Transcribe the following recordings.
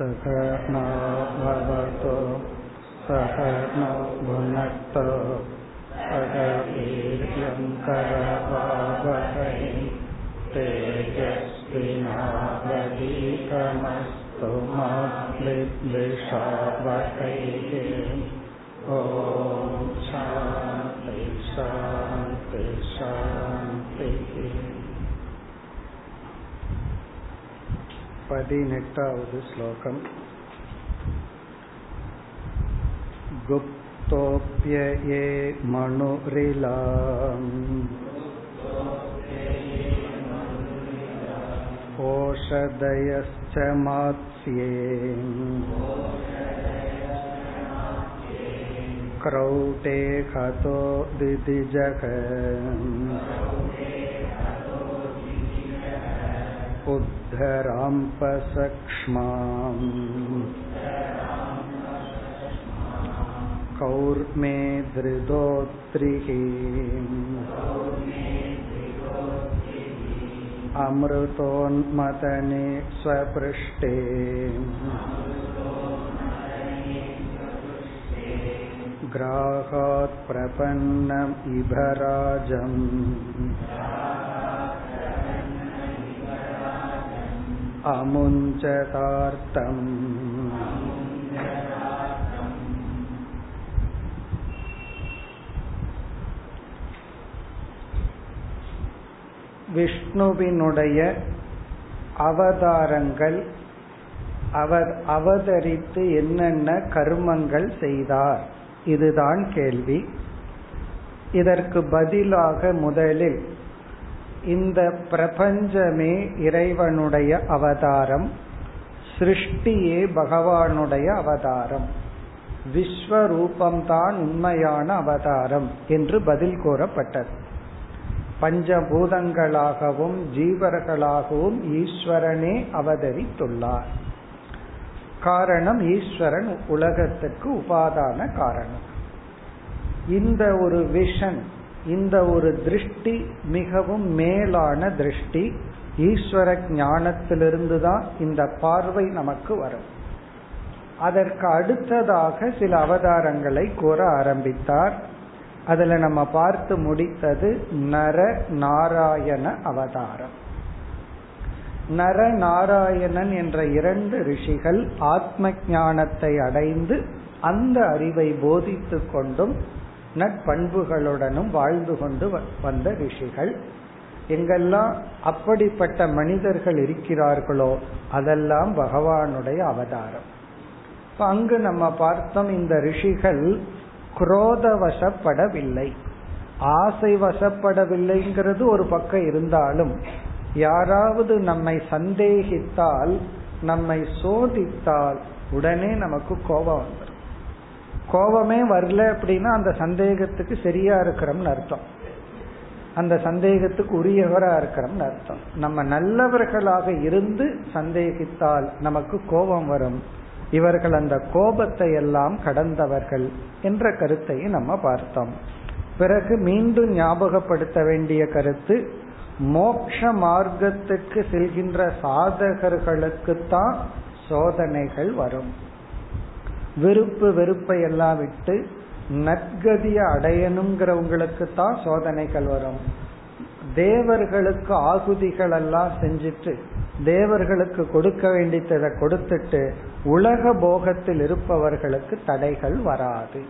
सकनाववतु सह न भुनक्तु सह वीर्यङ्करवावहै तेजस्विनावदीतमस्तु मा विद्विषावहैः ॐ शान्ति शान्ति शान्तिः पदिनेटावद् श्लोकम् गुप्तोऽप्य ये मणुरिलाम् ओषधयश्च मात्स्ये क्रौटे हतो दिदिजः उद्धराम्पसक्ष्माम् कौर्मे धृदोत्रिः अमृतोन्मतने स्वपृष्टे ग्राहात् प्रपन्नम् इभराजम् அமுஞ்சதார்த்தம். விஷ்ணுவினுடைய அவதாரங்கள் அவர் அவதரித்து என்னென்ன கர்மங்கள் செய்தார்? இதுதான் கேள்வி. இதற்கு பதிலாக முதலில் இந்த பிரபஞ்சமே இறைவனுடைய அவதாரம் சிருஷ்டியே பகவானுடைய அவதாரம். விஸ்வரூபம்தான் உண்மையான அவதாரம் என்று பதில் கூறப்பட்டது. பஞ்சபூதங்களாகவும் ஜீவர்களாகவும் ஈஸ்வரனே அவதரித்துள்ளார். காரணம் ஈஸ்வரன் உலகத்துக்கு உபாதான காரணம். இந்த ஒரு விஷன் இந்த ஒரு திருஷ்டி மிகவும் மேலான திருஷ்டி ஈஸ்வர ஞானத்திலிருந்து தான் இந்த பார்வை நமக்கு வரும். அதற்கு அடுத்ததாக சில அவதாரங்களை கூற ஆரம்பித்தார். அதுல நம்ம பார்த்து முடித்தது நர நாராயண அவதாரம். நர நாராயணன் என்ற இரண்டு ரிஷிகள் ஆத்ம ஞானத்தை அடைந்து அந்த அறிவை போதித்து கொண்டும் நட்பண்புகளுடனும் வாழ்ந்து கொண்டு வந்த ரிஷிகள். எங்கெல்லாம் அப்படிப்பட்ட மனிதர்கள் இருக்கிறார்களோ அதெல்லாம் பகவானுடைய அவதாரம். அங்கு நம்ம பார்த்தோம் இந்த ரிஷிகள் குரோத வசப்படவில்லை ஆசை வசப்படவில்லைங்கிறது ஒரு பக்கம் இருந்தாலும் யாராவது நம்மை சந்தேகித்தால் நம்மை சோதித்தால் உடனே நமக்கு கோபம் கோபமே வரல அப்படின்னா அந்த சந்தேகத்துக்கு சரியா இருக்கிறோம்னு அர்த்தம். அந்த சந்தேகத்துக்கு உரியவரா இருக்கிறோம்னு அர்த்தம். நம்ம நல்லவர்களாக இருந்து சந்தேகித்தால் நமக்கு கோபம் வரும். இவர்கள் அந்த கோபத்தை எல்லாம் கடந்தவர்கள் என்ற கருத்தையும் நம்ம பார்த்தோம். பிறகு மீண்டும் ஞாபகப்படுத்த வேண்டிய கருத்து மோக்ஷ மார்க்கத்துக்கு செல்கின்ற சாதகர்களுக்குத்தான் சோதனைகள் வரும். விருப்பு வெறுப்பை எல்லாம் விட்டு நற்கதியை அடையணுங்கிறவங்களுக்கு தான் சோதனைகள் வரும். தேவர்களுக்கு ஆகுதிகள் எல்லாம் செஞ்சுட்டு தேவர்களுக்கு கொடுக்க வேண்டியதை கொடுத்துட்டு உலக போகத்தில் இருப்பவர்களுக்கு தடைகள் வராது.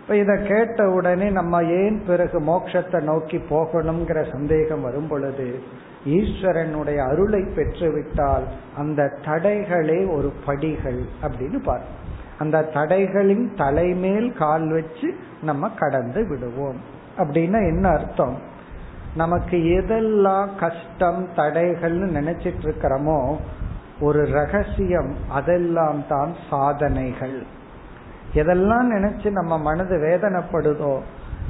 இப்ப இதை கேட்ட உடனே நம்ம ஏன் பிறகு மோட்சத்தை நோக்கி போகணுங்கிற சந்தேகம் வரும் பொழுது ஈஸ்வரனுடைய அருளை பெற்றுவிட்டால் அந்த தடைகளே ஒரு படிகள் அப்படின்னு பார்ப்போம். அந்த தடைகளின் தலைமேல் கால் வச்சு நம்ம கடந்து விடுவோம். அப்படின்னா என்ன அர்த்தம்? நமக்கு எதெல்லாம் கஷ்டம் தடைகள்னு நினைச்சிட்டு இருக்கிறோமோ ஒரு ரகசியம் அதெல்லாம் தான் சாதனைகள். எதெல்லாம் நினைச்சு நம்ம மனது வேதனைப்படுதோ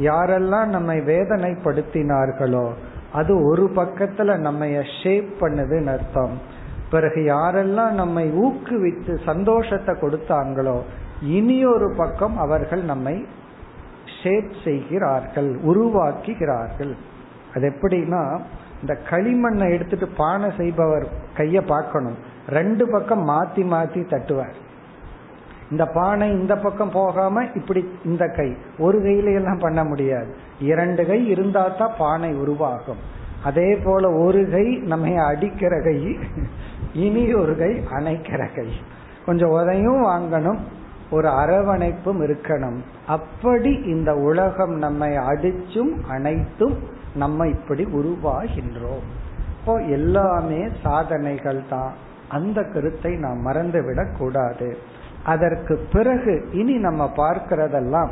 யாரெல்லாம் நம்மை வேதனைப்படுத்தினார்களோ அது ஒரு பக்கத்துல நம்ம ஷேப் பண்ணுதுன்னு அர்த்தம். பிறகு யாரெல்லாம் நம்மை ஊக்குவித்து சந்தோஷத்தை கொடுத்தாங்களோ இனி ஒரு பக்கம் அவர்கள் நம்மை ஷேப் செய்கிறார்கள் உருவாக்குகிறார்கள். அது எப்படின்னா இந்த களிமண்ணை எடுத்துட்டு பானை செய்பவர் கைய பார்க்கணும். ரெண்டு பக்கம் மாத்தி மாத்தி தட்டுவார். இந்த பானை இந்த பக்கம் போகாம இப்படி இந்த கை. ஒரு கையில எல்லாம் பண்ண முடியாது. இரண்டு கை இருந்தா தான் பானை உருவாகும். அதே போல ஒரு கை நம்ம அடிக்கிற கை இனி ஒரு கை அணைக்கிற கை கொஞ்சம் உதையும் வாங்கணும் ஒரு அரவணைப்பும் இருக்கணும். அப்படி இந்த உலகம் நம்மை அடிச்சும் அனைத்தும் நம்ம இப்படி உருவாகின்றோம். இப்போ எல்லாமே சாதனைகள் தான். அந்த கருத்தை நாம் மறந்துவிடக் கூடாது. அதற்கு பிறகு இனி நம்ம பார்க்கிறதெல்லாம்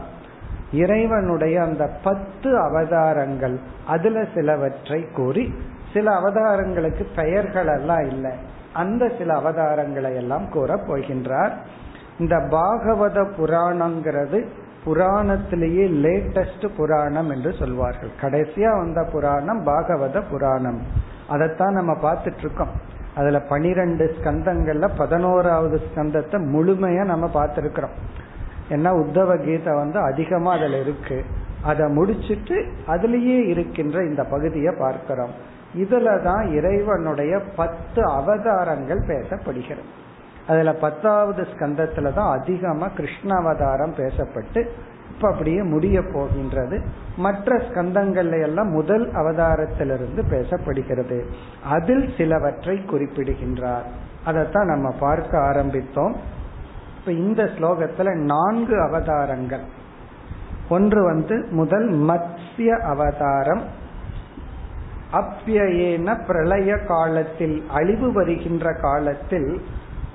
இறைவனுடைய அந்த பத்து அவதாரங்கள். அதுல சிலவற்றை கூறி சில அவதாரங்களுக்கு பெயர்கள் எல்லாம் இல்லை. அந்த சில அவதாரங்களை எல்லாம் கூற போகின்றார். இந்த பாகவத புராணங்கிறது புராணத்திலேயே லேட்டஸ்ட் புராணம் என்று சொல்வார்கள். கடைசியா வந்த புராணம் பாகவத புராணம். அதைத்தான் நம்ம பார்த்துட்டு இருக்கோம் அதுல பனிரெண்டு ஸ்கந்தங்கள்ல பதினோராவது ஸ்கந்தத்தை முழுமையா நம்ம பார்த்திருக்கிறோம். ஏன்னா உத்தவ கீதை வந்து அதிகமா அதுல இருக்கு. அதை முடிச்சிட்டு அதுலேயே இருக்கின்ற இந்த பகுதியை பார்க்கிறோம். இதுலதான் இறைவனுடைய பத்து அவதாரங்கள் பேசப்படுகிறது. அதுல பத்தாவது ஸ்கந்தத்துல தான் அதிகமா கிருஷ்ண அவதாரம் பேசப்பட்டு இப்ப அப்படியே முடிய போகின்றது. மற்ற ஸ்கந்தங்கள்ல எல்லாம் முதல் அவதாரத்திலிருந்து பேசப்படுகிறது. அதில் சிலவற்றை குறிப்பிடுகின்றார். அதைத்தான் நம்ம பார்க்க ஆரம்பித்தோம். இப்ப இந்த ஸ்லோகத்துல நான்கு அவதாரங்கள். ஒன்று வந்து முதல் மத்ய அவதாரம் அப்பியேன பிரளய காலத்தில் அழிவு வருகின்ற காலத்தில்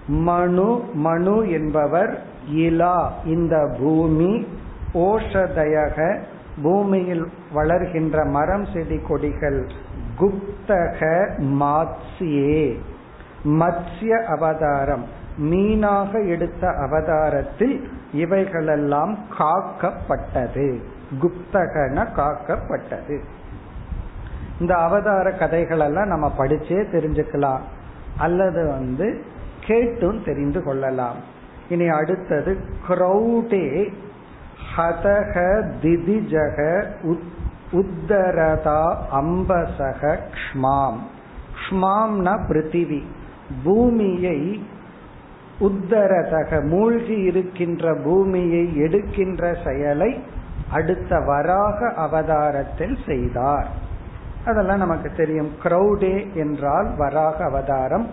மனு மனு என்பவர் இலா இந்த பூமி ஓஷதயக பூமியில் வளர்கின்ற மரம் செடி கொடிகள் குப்தக மாத்சியே. மத்ய அவதாரம் மீனாக எடுத்த அவதாரத்தில் இவைகளெல்லாம் காக்கப்பட்டது. குப்தகன காக்கப்பட்டது. இந்த அவதார கதைகள் எல்லாம் நம்ம படிச்சே தெரிஞ்சுக்கலாம். அல்லது வந்து கேட்டும் தெரிந்து கொள்ளலாம். இனி அடுத்தது கிரௌடே ஹதக திதிஜக உத்தரதா அம்பசக க்ஷ்மாம். க்ஷ்மாம்னா பிருத்திவி. பூமியை உத்தரதக மூழ்கி இருக்கின்ற பூமியை எடுக்கின்ற செயலை அடுத்த வராக அவதாரத்தில் செய்தார். அதெல்லாம் நமக்கு தெரியும். கிரௌடே என்றால் வராக அவதாரம்.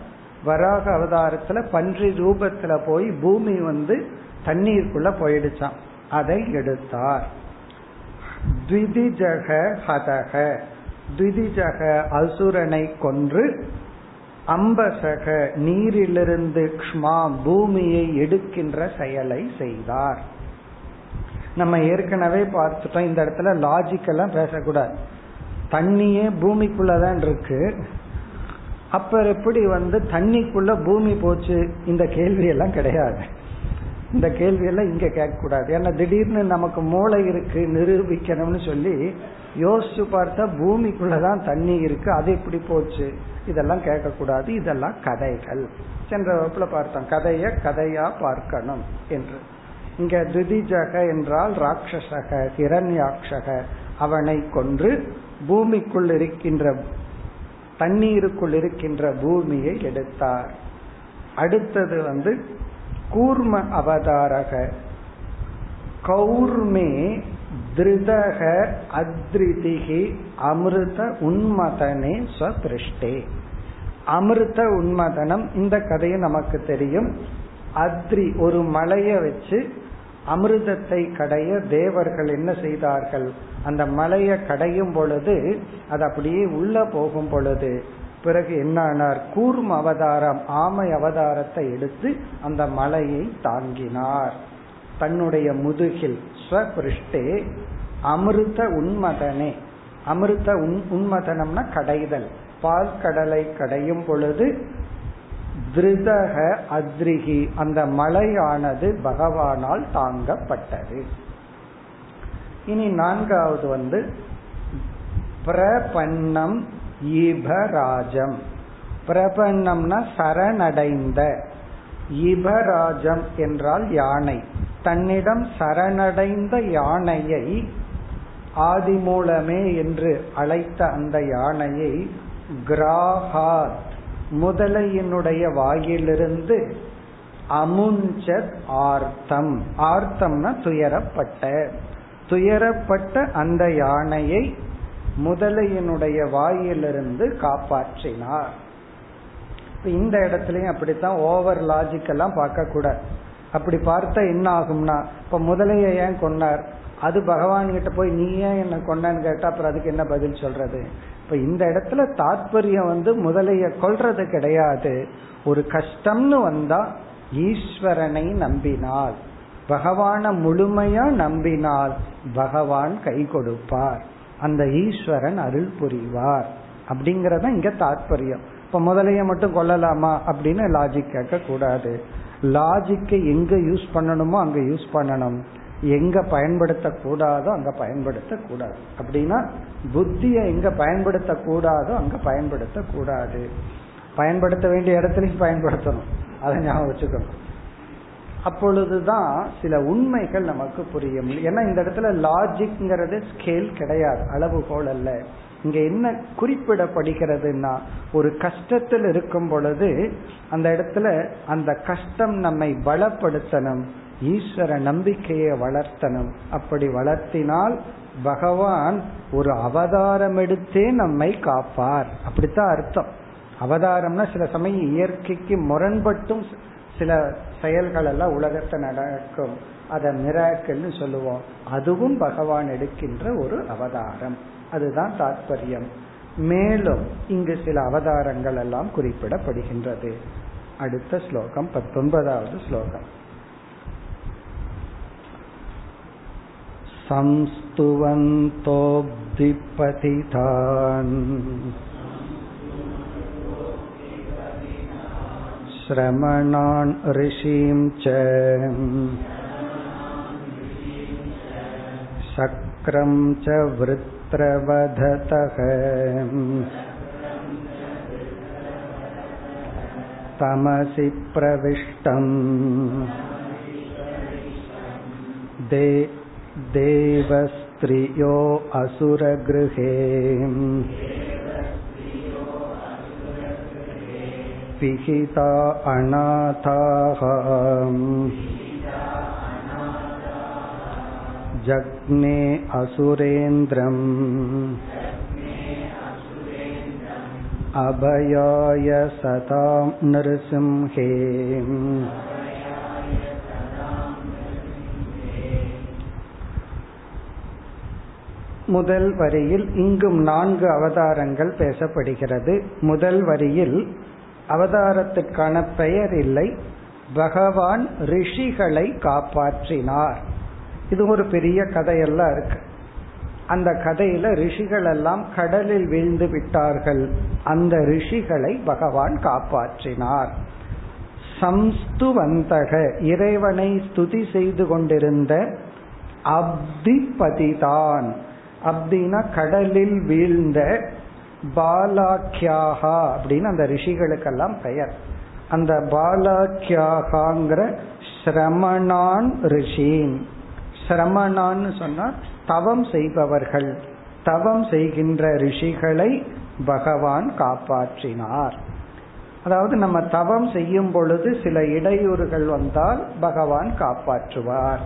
வராக அவதாரத்துல பன்றி ரூபத்துல போய் பூமி வந்து தண்ணீருக்குள்ள போயிடுச்சான் அதை எடுத்தார். த்விதிஜக ஹதக. த்விதிஜக அசுரனை கொன்று அம்பசக நீரிலிருந்து க்ஷ்மா பூமியை எடுக்கின்ற செயலை செய்தார். நம்ம ஏற்கனவே பார்த்துட்டோம் இந்த இடத்துல லாஜிக்கெல்லாம் பேசக்கூடாது. தண்ணியே பூமிக்குள்ளதான் இருக்கு. அப்ப எப்படி வந்து தண்ணிக்குள்ள பூமி போச்சு? இந்த கேள்வி எல்லாம் கிடையாது. இந்த கேள்வி எல்லாம் இங்க கேட்க கூடாது ஏன்னா திடீர்னு நமக்கு மூளை இருக்கு நிரூபிக்கணும்னு சொல்லி யோசிச்சு பார்த்தா பூமிக்குள்ளதான் தண்ணி இருக்கு. அது எப்படி போச்சு? இதெல்லாம் கேட்க கூடாது இதெல்லாம் கதைகள். சென்ற வகுப்புல பார்த்தோம். கதைய கதையா பார்க்கணும் என்று. இங்க துதிஜக என்றால் ராட்சசக ஹிரண்யாட்சக அவனை கொன்று பூமிக்குள் இருக்கின்ற தண்ணீருக்குள் இருக்கின்ற பூமியை எடுத்தார். அடுத்தது வந்து கூர்ம அவதாரக கௌர்மே திருதக அத்ரிதிகி அமிர்த உன்மதனே ஸ்வபிருஷ்டே அமிர்த உன்மதனம் இந்த கதையை நமக்கு தெரியும். அத்ரி ஒரு மலையை வச்சு அமிர்தத்தை கடைய தேவர்கள் என்ன செய்தார்கள்? அந்த மலையை கடையும் பொழுது அது அப்படியே உள்ள போகும் பொழுது பிறகு என்னானார்? கூர்ம அவதாரம் ஆமை அவதாரத்தை எடுத்து அந்த மலையை தாங்கினார். தன்னுடைய முதுகில் ஸ்வபிருஷ்டே அமிர்த உன்மதனே. அமிர்த உன் உன்மதனம்னா கடைதல். பால் கடலை கடையும் பொழுது திருதக அத்ரிகி. அந்த மலையானது பகவானால் தாங்கப்பட்டது. இனி நான்காவது வந்து பிரபன்னம் இபராஜம். பிரபன்னம்னா சரணடைந்த. இபராஜம் என்றால் யானை. தன்னிடம் சரணடைந்த யானையை ஆதிமூலமே என்று அழைத்த அந்த யானையை கிராகாத் முதலையினுடைய வாயிலிருந்து அமுஞ்சத் ஆர்த்தம். ஆர்த்தம்னா துயரப்பட்ட. துயரப்பட்ட அந்த யானையை முதலையினுடைய வாயிலிருந்து காப்பாற்றினார். இந்த இடத்துலயும் அப்படித்தான் ஓவர் லாஜிக் எல்லாம் பார்க்க கூடாது அப்படி பார்த்தா என்ன ஆகும்னா இப்ப முதலைய ஏன் கொன்னார்? அது பகவான் கிட்ட போய் நீ ஏன் என்ன கொண்டான்னு கேட்டா அப்புறம் அதுக்கு என்ன பதில் சொல்றது? இப்ப இந்த இடத்துல தாத்பரியம் வந்து முதலைய கொள்றது கிடையாது. ஒரு கஷ்டம்னு வந்தா ஈஸ்வரனை நம்பினால் பகவான முழுமையா நம்பினால் பகவான் கை கொடுப்பார். அந்த ஈஸ்வரன் அருள் புரிவார். அப்படிங்கறத இங்க தாத்பரியம். இப்ப முதலைய மட்டும் கொள்ளலாமா அப்படின்னு லாஜிக் கேட்க கூடாது லாஜிக்கை எங்க யூஸ் பண்ணணுமோ அங்க யூஸ் பண்ணணும். எங்க பயன்படுத்தக்கூடாதோ அங்க பயன்படுத்தக்கூடாது. அப்படின்னா புத்தியை எங்க பயன்படுத்தக்கூடாதோ அங்க பயன்படுத்தக்கூடாது. பயன்படுத்த வேண்டிய இடத்துலையும் பயன்படுத்தணும். அதை ஞாபகம் வச்சுக்கணும். அப்பொழுதுதான் சில உண்மைகள் நமக்கு புரியும் ஏன்னா இந்த இடத்துல லாஜிக்ங்கிறது ஸ்கேல் கிடையாது. அளவுகோல் அல்ல. இங்க என்ன குறிப்பிடப்படுகிறதுனா ஒரு கஷ்டத்தில் இருக்கும் பொழுது அந்த இடத்துல அந்த கஷ்டம் நம்மை பலப்படுத்தணும். ஈஸ்வர நம்பிக்கையை வளர்த்தனும் அப்படி வளர்த்தினால் பகவான் ஒரு அவதாரம் எடுத்தே நம்மை காப்பார். அப்படித்தான் அர்த்தம். அவதாரம்னா சில சமயம் இயற்கைக்கு முரண்பட்டும் சில செயல்கள் எல்லாம் உலகத்தை நடக்கும். அதை மிராக்கள்னு சொல்லுவோம். அதுவும் பகவான் எடுக்கின்ற ஒரு அவதாரம். அதுதான் தாற்பயம் மேலும் இங்கு சில அவதாரங்கள் எல்லாம் குறிப்பிடப்படுகின்றது. அடுத்த ஸ்லோகம் பத்தொன்பதாவது ஸ்லோகம். संस्तुवन्तोऽब्धिपतितान् श्रमणान् ऋषिं च शक्रं च वृत्रवधतः तमसि प्रविष्टम् दे देवस्त्रियो असुरगृहे विहिता अनाथाः जग्ने असुरेन्द्रम् अभयाय सतां नृसिंहे முதல் வரியில் இங்கும் நான்கு அவதாரங்கள் பேசப்படுகிறது. முதல் வரியில் அவதாரத்துக்கான பெயர் இல்லை. பகவான் ரிஷிகளை காப்பாற்றினார். இது ஒரு பெரிய கதையெல்லாம் இருக்கு. அந்த கதையில ரிஷிகள் எல்லாம் கடலில் வீழ்ந்து விட்டார்கள். அந்த ரிஷிகளை பகவான் காப்பாற்றினார். சம்ஸ்துவந்தக இறைவனை ஸ்துதி செய்து கொண்டிருந்த அப்திபதிதான். அப்படின்னா கடலில் வீழ்ந்த பாலாக்கியாகா அப்படின்னு அந்த ரிஷிகளுக்கெல்லாம் பெயர். அந்த பாலாக்கியாகாங்கிற சிரமணான் ரிஷின். சிரமணான்னு சொன்னா தவம் செய்பவர்கள். தவம் செய்கின்ற ரிஷிகளை பகவான் காப்பாற்றினார். அதாவது நம்ம தவம் செய்யும் பொழுது சில இடையூறுகள் வந்தால் பகவான் காப்பாற்றுவார்.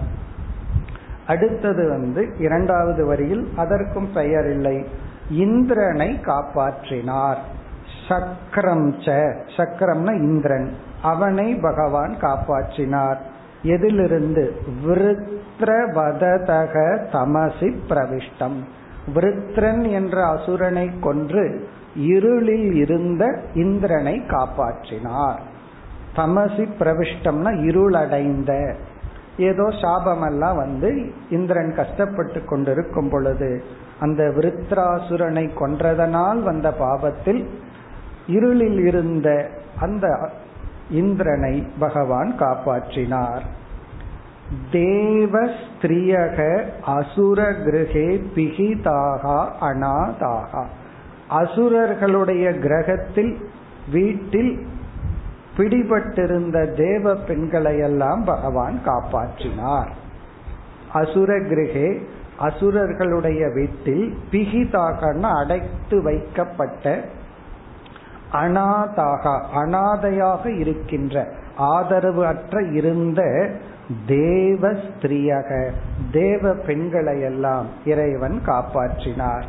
அடுத்தது வந்து இரண்டாவது வரியில் அதற்கும் பெயர் இல்லை. இந்திரனை காப்பாற்றினார். சக்கரம் ச. சக்கரம்னா இந்திரன். அவனை பகவான் காப்பாற்றினார். எதிலிருந்து விருத்ரவததக தமசி பிரவிஷ்டம். விருத்ரன் என்ற அசுரனை கொன்று இருளில் இருந்த இந்திரனை காப்பாற்றினார். தமசி பிரவிஷ்டம்னா இருளடைந்த. ஏதோ சாபமெல்லாம் வந்து இந்திரன் கஷ்டப்பட்டு கொண்டிருக்கும் பொழுது அந்த விருத்ராசுரனை கொன்றதனால் வந்த பாபத்தில் இருளில் இருந்த அந்த இந்திரனை பகவான் காப்பாற்றினார். தேவ ஸ்திரியக அசுர கிரகே பிகிதாகா அனாதாகா அசுரர்களுடைய கிரகத்தில் வீட்டில் பிடிபட்டிருந்த தேவ பெண்களை எல்லாம் பகவான் காப்பாற்றினார். அசுர கிரகே அசுரர்களுடைய வீட்டில் பிகிதாகன அடைத்து வைக்கப்பட்ட அனாதாக அனாதையாக இருக்கின்ற ஆதரவு அற்ற இருந்த தேவ ஸ்திரியக தேவ பெண்களை எல்லாம் இறைவன் காப்பாற்றினார்.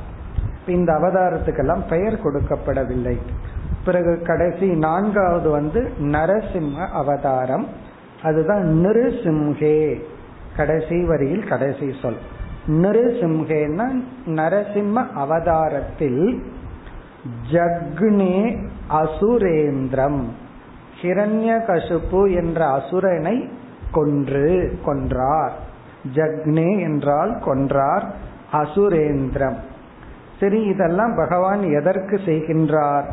இந்த அவதாரத்துக்கெல்லாம் பெயர் கொடுக்கப்படவில்லை. பிறகு கடைசி நான்காவது வந்து நரசிம்ம அவதாரம். அதுதான் நிருசிம்ஹே. கடைசி வரியில் கடைசி சொல். நிருசிம்ஹேன்னா நரசிம்ம அவதாரத்தில் ஜக்னே அசுரேந்திரம். ஹிரண்ய கசுப்பு என்ற அசுரனை கொன்று கொன்றார். ஜக்னே என்றால் கொன்றார் அசுரேந்திரம். சரி இதெல்லாம் பகவான் எதற்கு செய்கின்றார்?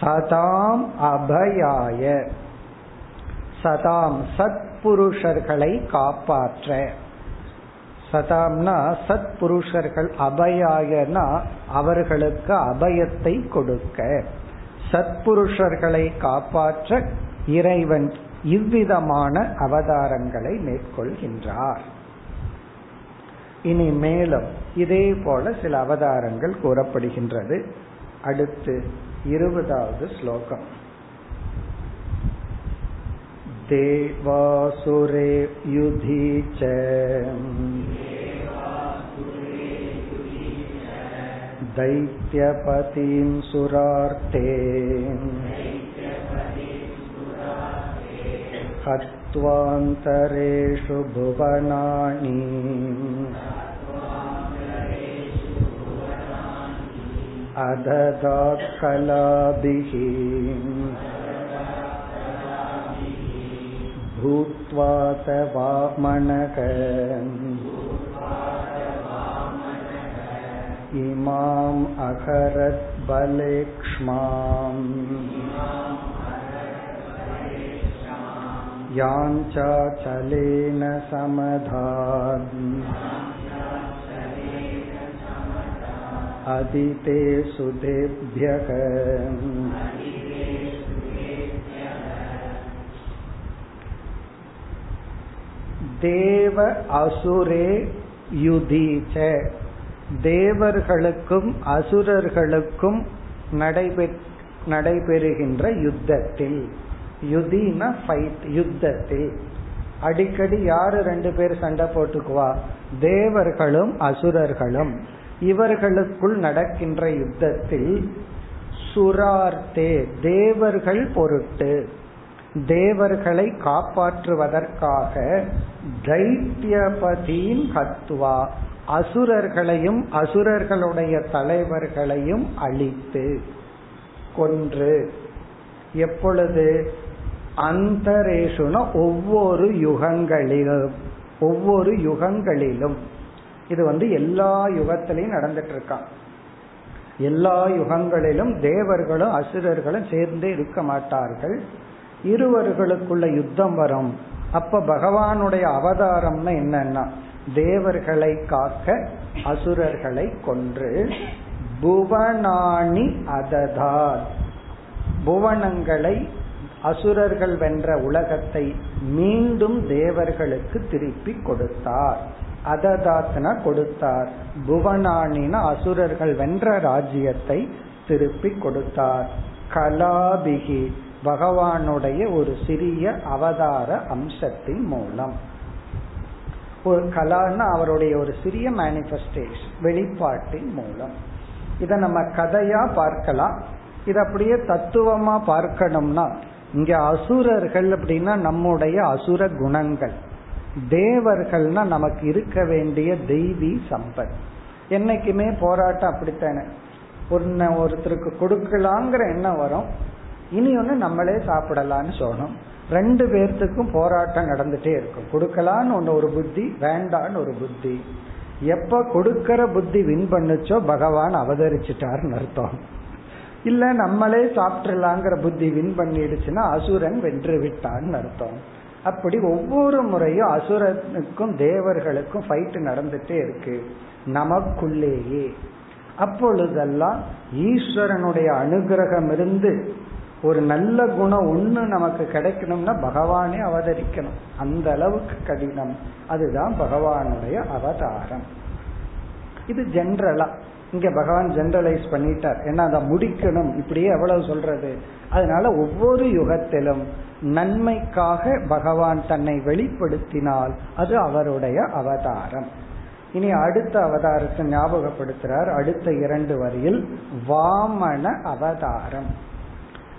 சதாம் அபயாய. சதாம் சத்புருஷர்களை காப்பாற்ற. சதாம்னா சத் புருஷர்கள் அபயாயனா அவர்களுக்கு அபயத்தை கொடுக்க. சத்புருஷர்களை காப்பாற்ற இறைவன் இவ்விதமான அவதாரங்களை மேற்கொள்கின்றார். இனி மேலும் இதே போல சில அவதாரங்கள் கூறப்படுகின்றது. அடுத்து இருபதாவது ஸ்லோகம் देवासुरे युधि च दैत्यपतिं सुरार्ते हत्वान्तरेषु भुवनानि अददात् कलाभिः भूत्वा स वामनक इमाम् अहरत् बलेक्ष्माम् याञ्चाचलेन समधात् அதிதே சுதேபியக தேவ அசுரே யுதீச்ச தேவர்களுக்கும் அசுரர்களுக்கும் நடைபெறுகின்ற யுத்தத்தில் யுதினா ஃபைட் யுத்தத்தில். அடிக்கடி யாரு ரெண்டு பேர் சண்டை போட்டுக்குவா? தேவர்களும் அசுரர்களும். இவர்களுக்குள் நடக்கின்ற யுத்தத்தில் சுரார்த்தே தேவர்கள் பொருட்டு தேவர்களை காப்பாற்றுவதற்காக தைத்தியபதியின் ஹத்வா அசுரர்களையும் அசுரர்களுடைய தலைவர்களையும் அழித்து கொன்று. எப்பொழுது? அந்தரேஷுன ஒவ்வொரு யுகங்களிலும் ஒவ்வொரு யுகங்களிலும். இது வந்து எல்லா யுகத்திலையும் நடந்துட்டு இருக்கான் எல்லா யுகங்களிலும் தேவர்களும் அசுரர்களும் சேர்ந்தே இருக்க மாட்டார்கள். இருவர்களுக்குள்ள யுத்தம் வரும். அப்ப பகவானுடைய அவதாரம்னா என்னன்னா தேவர்களை காக்க அசுரர்களை கொன்று புவனாணி அததார். புவனங்களை அசுரர்கள் வென்ற உலகத்தை மீண்டும் தேவர்களுக்கு திருப்பி கொடுத்தார். அததாத்னா கொடுத்தார். புவனானின அசுரர்கள் வென்ற ராஜ்யத்தை திருப்பி கொடுத்தார். கலாபிகி பகவானுடைய ஒரு சிறிய அவதார அம்சத்தின் மூலம். ஒரு கலான்னா அவருடைய ஒரு சிறிய மேனிபெஸ்டேஷன் வெளிப்பாட்டின் மூலம். இதை நம்ம கதையா பார்க்கலாம். இது அப்படியே தத்துவமா பார்க்கணும்னா இங்க அசுரர்கள் அப்படின்னா நம்முடைய அசுர குணங்கள். தேவர்கள்னா நமக்கு இருக்க வேண்டிய தெய்வீ சம்பத். என்னைக்குமே போராட்டம் அப்படித்தானே. ஒன்ன ஒருத்தருக்கு கொடுக்கலாங்கிற எண்ணம் வரும். இனி ஒன்று நம்மளே சாப்பிடலான்னு சொல்லணும். ரெண்டு பேர்த்துக்கும் போராட்டம் நடந்துட்டே இருக்கும். கொடுக்கலான்னு ஒன்று ஒரு புத்தி வேண்டான்னு ஒரு புத்தி. எப்ப கொடுக்கற புத்தி வின் பண்ணுச்சோ பகவான் அவதரிச்சிட்டாருன்னு அர்த்தம். இல்ல நம்மளே சாப்பிட்றலாங்கிற புத்தி வின் பண்ணிடுச்சுன்னா அசுரன் வென்று விட்டான்னு அர்த்தம். அப்படி ஒவ்வொரு முறையும் அசுரனுக்கும் தேவர்களுக்கும் ஃபைட் நடந்துட்டே இருக்கு. நமக்குள்ளேயே. அப்பொழுதெல்லாம் ஈஸ்வரனுடைய அனுகிரகம் இருந்து ஒரு நல்ல குணம் ஒண்ணு நமக்கு கிடைக்கணும்னா பகவானே அவதரிக்கணும். அந்த அளவுக்கு கடினம். அதுதான் பகவானுடைய அவதாரம். இது ஜென்ரலா இங்க பகவான் ஜெனரலைஸ் பண்ணிட்டார். ஏன்னா அதை முடிக்கணும். இப்படியே எவ்வளவு சொல்றது? அதனால ஒவ்வொரு யுகத்திலும் நன்மைக்காக பகவான் தன்னை வெளிப்படுத்தினால் அது அவருடைய அவதாரம். இனி அடுத்த அவதாரத்தை ஞாபகப்படுத்துறார். அடுத்த இரண்டு வரியில் வாமன அவதாரம்.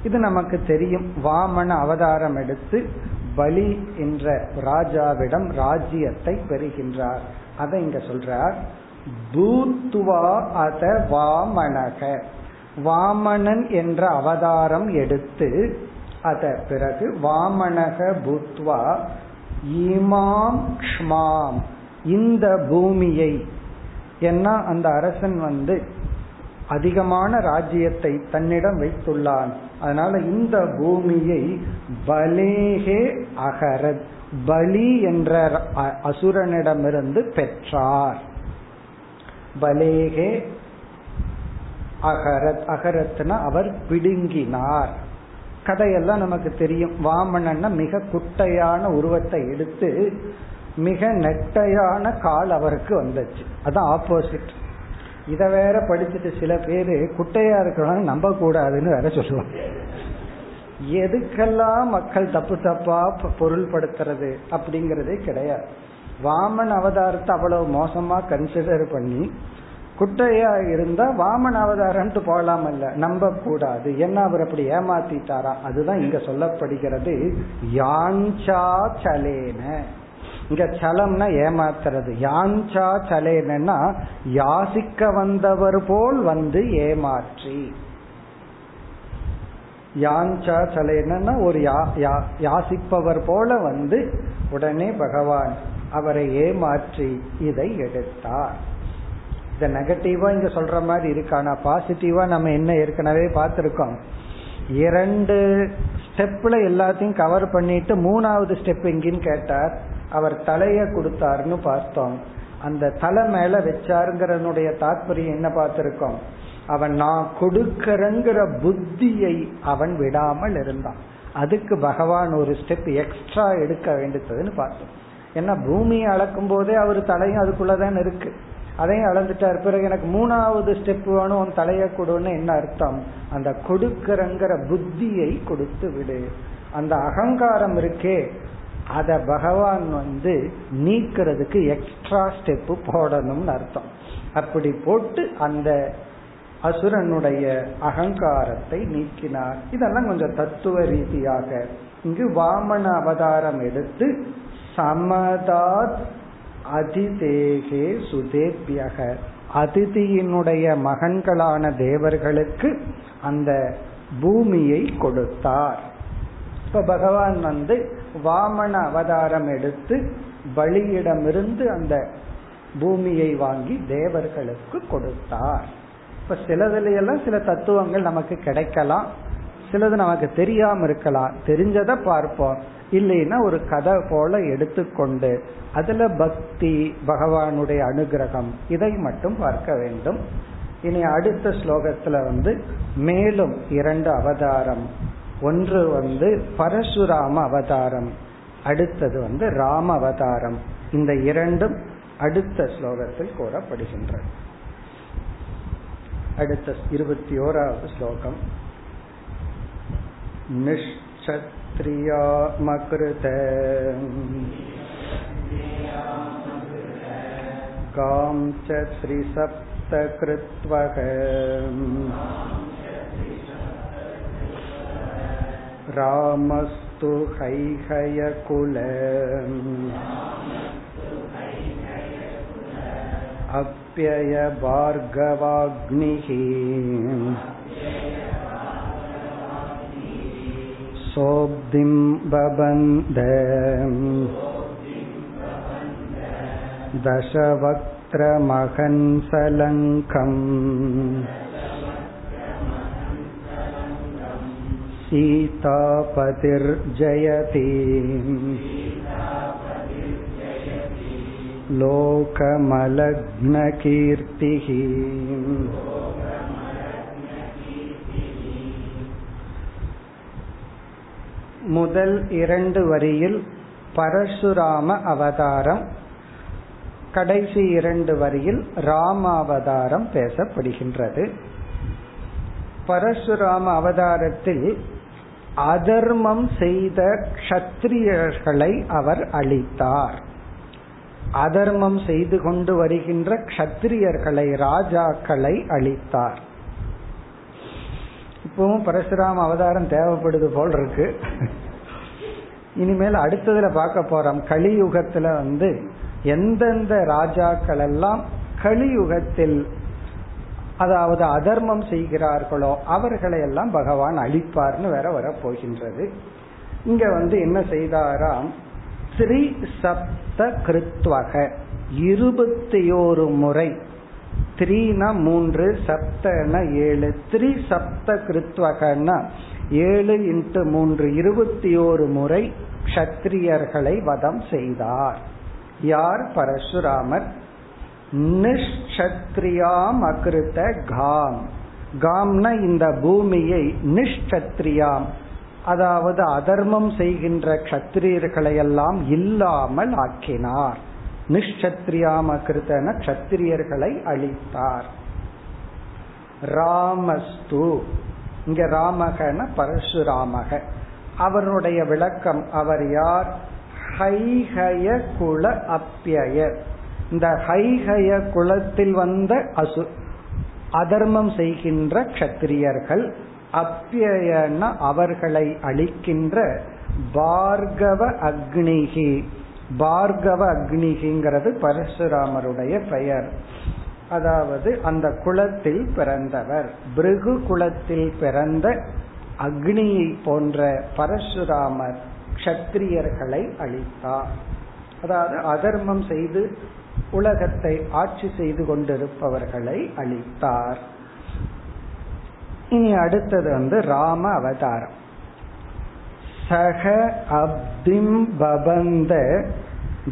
இது நமக்கு தெரியும். வாமன அவதாரம் எடுத்து பலி என்ற ராஜாவிடம் ராஜ்யத்தை பெறுகின்றார். அதை இங்க சொல்றார். பூத்துவா அத வாமனக. வாமனன் என்ற அவதாரம் எடுத்து அத பிறகு வாமனக பூத்வா இமாம் க்ஷ்மாம் இந்த பூமியை. என்ன அந்த அரசன் வந்து அதிகமான ராஜ்யத்தை தன்னிடம் வைத்துள்ளான். அதனால இந்த பூமியை பலேகே அகரத் பலி என்ற அசுரனிடமிருந்து பெற்றார். பலேகே அகரத் அகரத்னா அவர் பிடுங்கினார். கதையெல்லாம் நமக்கு தெரியும். வாமனன்னா மிக குட்டையான உருவத்தை எடுத்து மிக நெட்டையான கால் அவருக்கு வந்துச்சு. அதான் ஆப்போசிட் இத வேற படிச்சுட்டு சில பேரு குட்டையா இருக்கிறவங்க நம்ப கூடாதுன்னு வேற சொல்லுவாங்க. எதுக்கெல்லாம் மக்கள் தப்பு தப்பா பொருள்படுத்துறது அப்படிங்கறதே கிடையாது. வாமன் அவதாரத்தை அவ்வளவு மோசமா கன்சிடர் பண்ணி குட்டையா இருந்தா வாமன் அவதாரம்ட்டு போகலாம் அல்ல நம்ப கூடாது என்ன அவர் அப்படி ஏமாத்திட்டாரா? அதுதான் இங்க சொல்லப்படுகிறது. யாஞ்சா சலேன. இங்க சலம்னா ஏமாத்துறது. யாஞ்சா சலேனா யாசிக்க வந்தவர் போல் வந்து ஏமாற்றி. யாஞ்சா சலேனா ஒரு யாசிப்பவர் போல வந்து உடனே பகவான் அவரை ஏமாற்றி இதை எடுத்தார். இத நெகட்டிவா இங்க சொல்ற மாதிரி இருக்கு? ஆனா பாசிட்டிவா நம்ம என்ன ஏற்கனவே பார்த்திருக்கோம். இரண்டு ஸ்டெப்ல எல்லாத்தையும் கவர் பண்ணிட்டு மூணாவது ஸ்டெப் எங்கின்னு கேட்டார். அவர் தலைய கொடுத்தாருன்னு பார்த்தோம். அந்த தலை மேல வச்சாருங்கிறனுடைய தாற்பயம் என்ன பார்த்திருக்கோம்? அவன் நான் கொடுக்கறங்கிற புத்தியை அவன் விடாமல் இருந்தான். அதுக்கு பகவான் ஒரு ஸ்டெப் எக்ஸ்ட்ரா எடுக்க வேண்டியதுன்னு பார்த்தோம். ஏன்னா பூமியை அளக்கும் போதே அவர் தலையும் அதுக்குள்ளதான் இருக்கு. அதையும் அளந்துட்டார். பிறகு எனக்கு மூணாவது ஸ்டெப் வேணும் உன் தலையை கொடுன்னு என்ன அர்த்தம்? அந்த கொடுக்கறங்கிற புத்தியை கொடுத்து விடு. அந்த அகங்காரம் இருக்கே அத பகவான் வந்து நீக்கிறதுக்கு எக்ஸ்ட்ரா ஸ்டெப் போடணும்னு அர்த்தம். அப்படி போட்டு அந்த அசுரனுடைய அகங்காரத்தை நீக்கினார். இதெல்லாம் கொஞ்சம் தத்துவ ரீதியாக. இங்கு வாமன அவதாரம் எடுத்து சமதாத் அதிதேகே சுதேபியக. அதிதியினுடைய மகன்களான தேவர்களுக்கு அந்த பூமியை கொடுத்தார். இப்ப பகவான் வந்து வாமன அவதாரம் எடுத்து பலியிடமிருந்து அந்த பூமியை வாங்கி தேவர்களுக்கு கொடுத்தார். இப்ப சிலதுல எல்லாம் சில தத்துவங்கள் நமக்கு கிடைக்கலாம். சிலது நமக்கு தெரியாம இருக்கலாம். தெரிஞ்சதை பார்ப்போம். இல்லைன்னா ஒரு கதை போல எடுத்துக்கொண்டு அதுல பக்தி பகவானுடைய அனுகிரகம் இதை மட்டும் பார்க்க வேண்டும். இனி அடுத்த ஸ்லோகத்துல வந்து மேலும் இரண்டு அவதாரம். ஒன்று வந்து பரசுராம அவதாரம் அடுத்தது வந்து ராம அவதாரம். இந்த இரண்டும் அடுத்த ஸ்லோகத்தில் கூறப்படுகின்றன. அடுத்த இருபத்தி ஓராவது ஸ்லோகம். निश्चत्रियामकृत गां च त्रिसप्तकृत्वः रामस्तु हैहयकुल। अप्ययभार्गवाग्निः। सोऽब्धिं बबन्ध दशवक्त्रमहंसलङ्कम् सीतापतिर्जयति लोकमलग्नकीर्तिः முதல் இரண்டு வரியில் பரசுராம அவதாரம் கடைசி இரண்டு வரியில் ராமாவதாரம் பேசப்படுகின்றது. பரசுராம அவதாரத்தில் அதர்மம் செய்த க்ஷத்திரியர்களை அவர் அளித்தார் அதர்மம் செய்து கொண்டு வருகின்ற க்ஷத்திரியர்களை ராஜாக்களை அளித்தார் இப்பவும் பரசுராம அவதாரம் தேவைப்படுது போல் இருக்கு. இனிமேல் அடுத்ததுல பார்க்க போறோம். கலியுகத்துல வந்து எந்தெந்த ராஜாக்கள் எல்லாம் கலியுகத்தில் அதாவது அதர்மம் செய்கிறார்களோ அவர்களை எல்லாம் பகவான் அழிப்பார்னு வேற வர போகின்றது இங்க வந்து என்ன செய்தாராம்? ஸ்ரீ சப்த கிருத்வக இருபத்தி ஓரு முறை த்ரீனா மூன்று சப்தன ஏழு. த்ரீ சப்த கிருத்வகன்னா ஏழு இன்ட்டு மூன்று இருபத்தி ஓரு முறை க்ஷத்ரியர்களை வதம் செய்தார். யார்? பரசுராமர். நிஷ்சத்ரியாம் அகிருத்த காம். காம்னா இந்த பூமியை நிஷ்சத்ரியாம் அதாவது அதர்மம் செய்கின்ற கத்திரியர்களை எல்லாம் இல்லாமல் ஆக்கினார். நிஷ்சத்ரியாம் அகிருத்தன கத்திரியர்களை அழித்தார். ராமஸ்து. இங்க ராமகன பரசுராமக. அவருடைய விளக்கம் அவர் யார்? ஹைஹய குல அப்பியர் இந்த ஹைஹய குலத்தில் வந்த அசு அதர்மம் செய்கின்ற கத்திரியர்கள் அப்பியன அவர்களை அழிக்கின்ற பார்கவ அக்னிகி. பார்கவ அக்னிகிங்கிறது பரசுராமருடைய பெயர். அதாவது அந்த குலத்தில் பிறந்தவர். பிருகு குலத்தில் பிறந்த அக்னியை போன்ற பரசுராமர் கஷத்திரியர்களை அளித்தார் அதாவது அதர்மம் செய்து உலகத்தை ஆட்சி செய்து கொண்டிருப்பவர்களை அளித்தார் இனி அடுத்தது வந்து ராம அவதாரம். சக அப்திம் பபந்த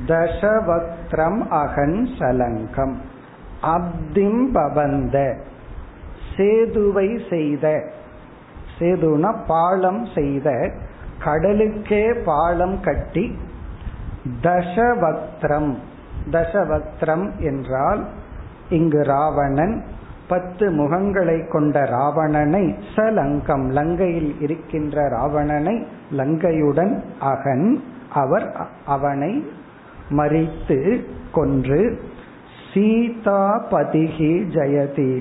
தசவக்திரம் அகன் சலங்கம். அப்திம் பபந்த சேதுவை செய்த சேதுனா பாலம் செய்த கடலுக்கே பாலம் கட்டி தசவக்திரம் தசவக்திரம் என்றால் இங்கு ராவணன் பத்து முகங்களை கொண்ட ராவணனை சலங்கம் லங்கையில் இருக்கின்ற ராவணனை லங்கையுடன் அகன் அவர் அவனை மறித்து கொன்று சீதா பதிகி ஜெயதி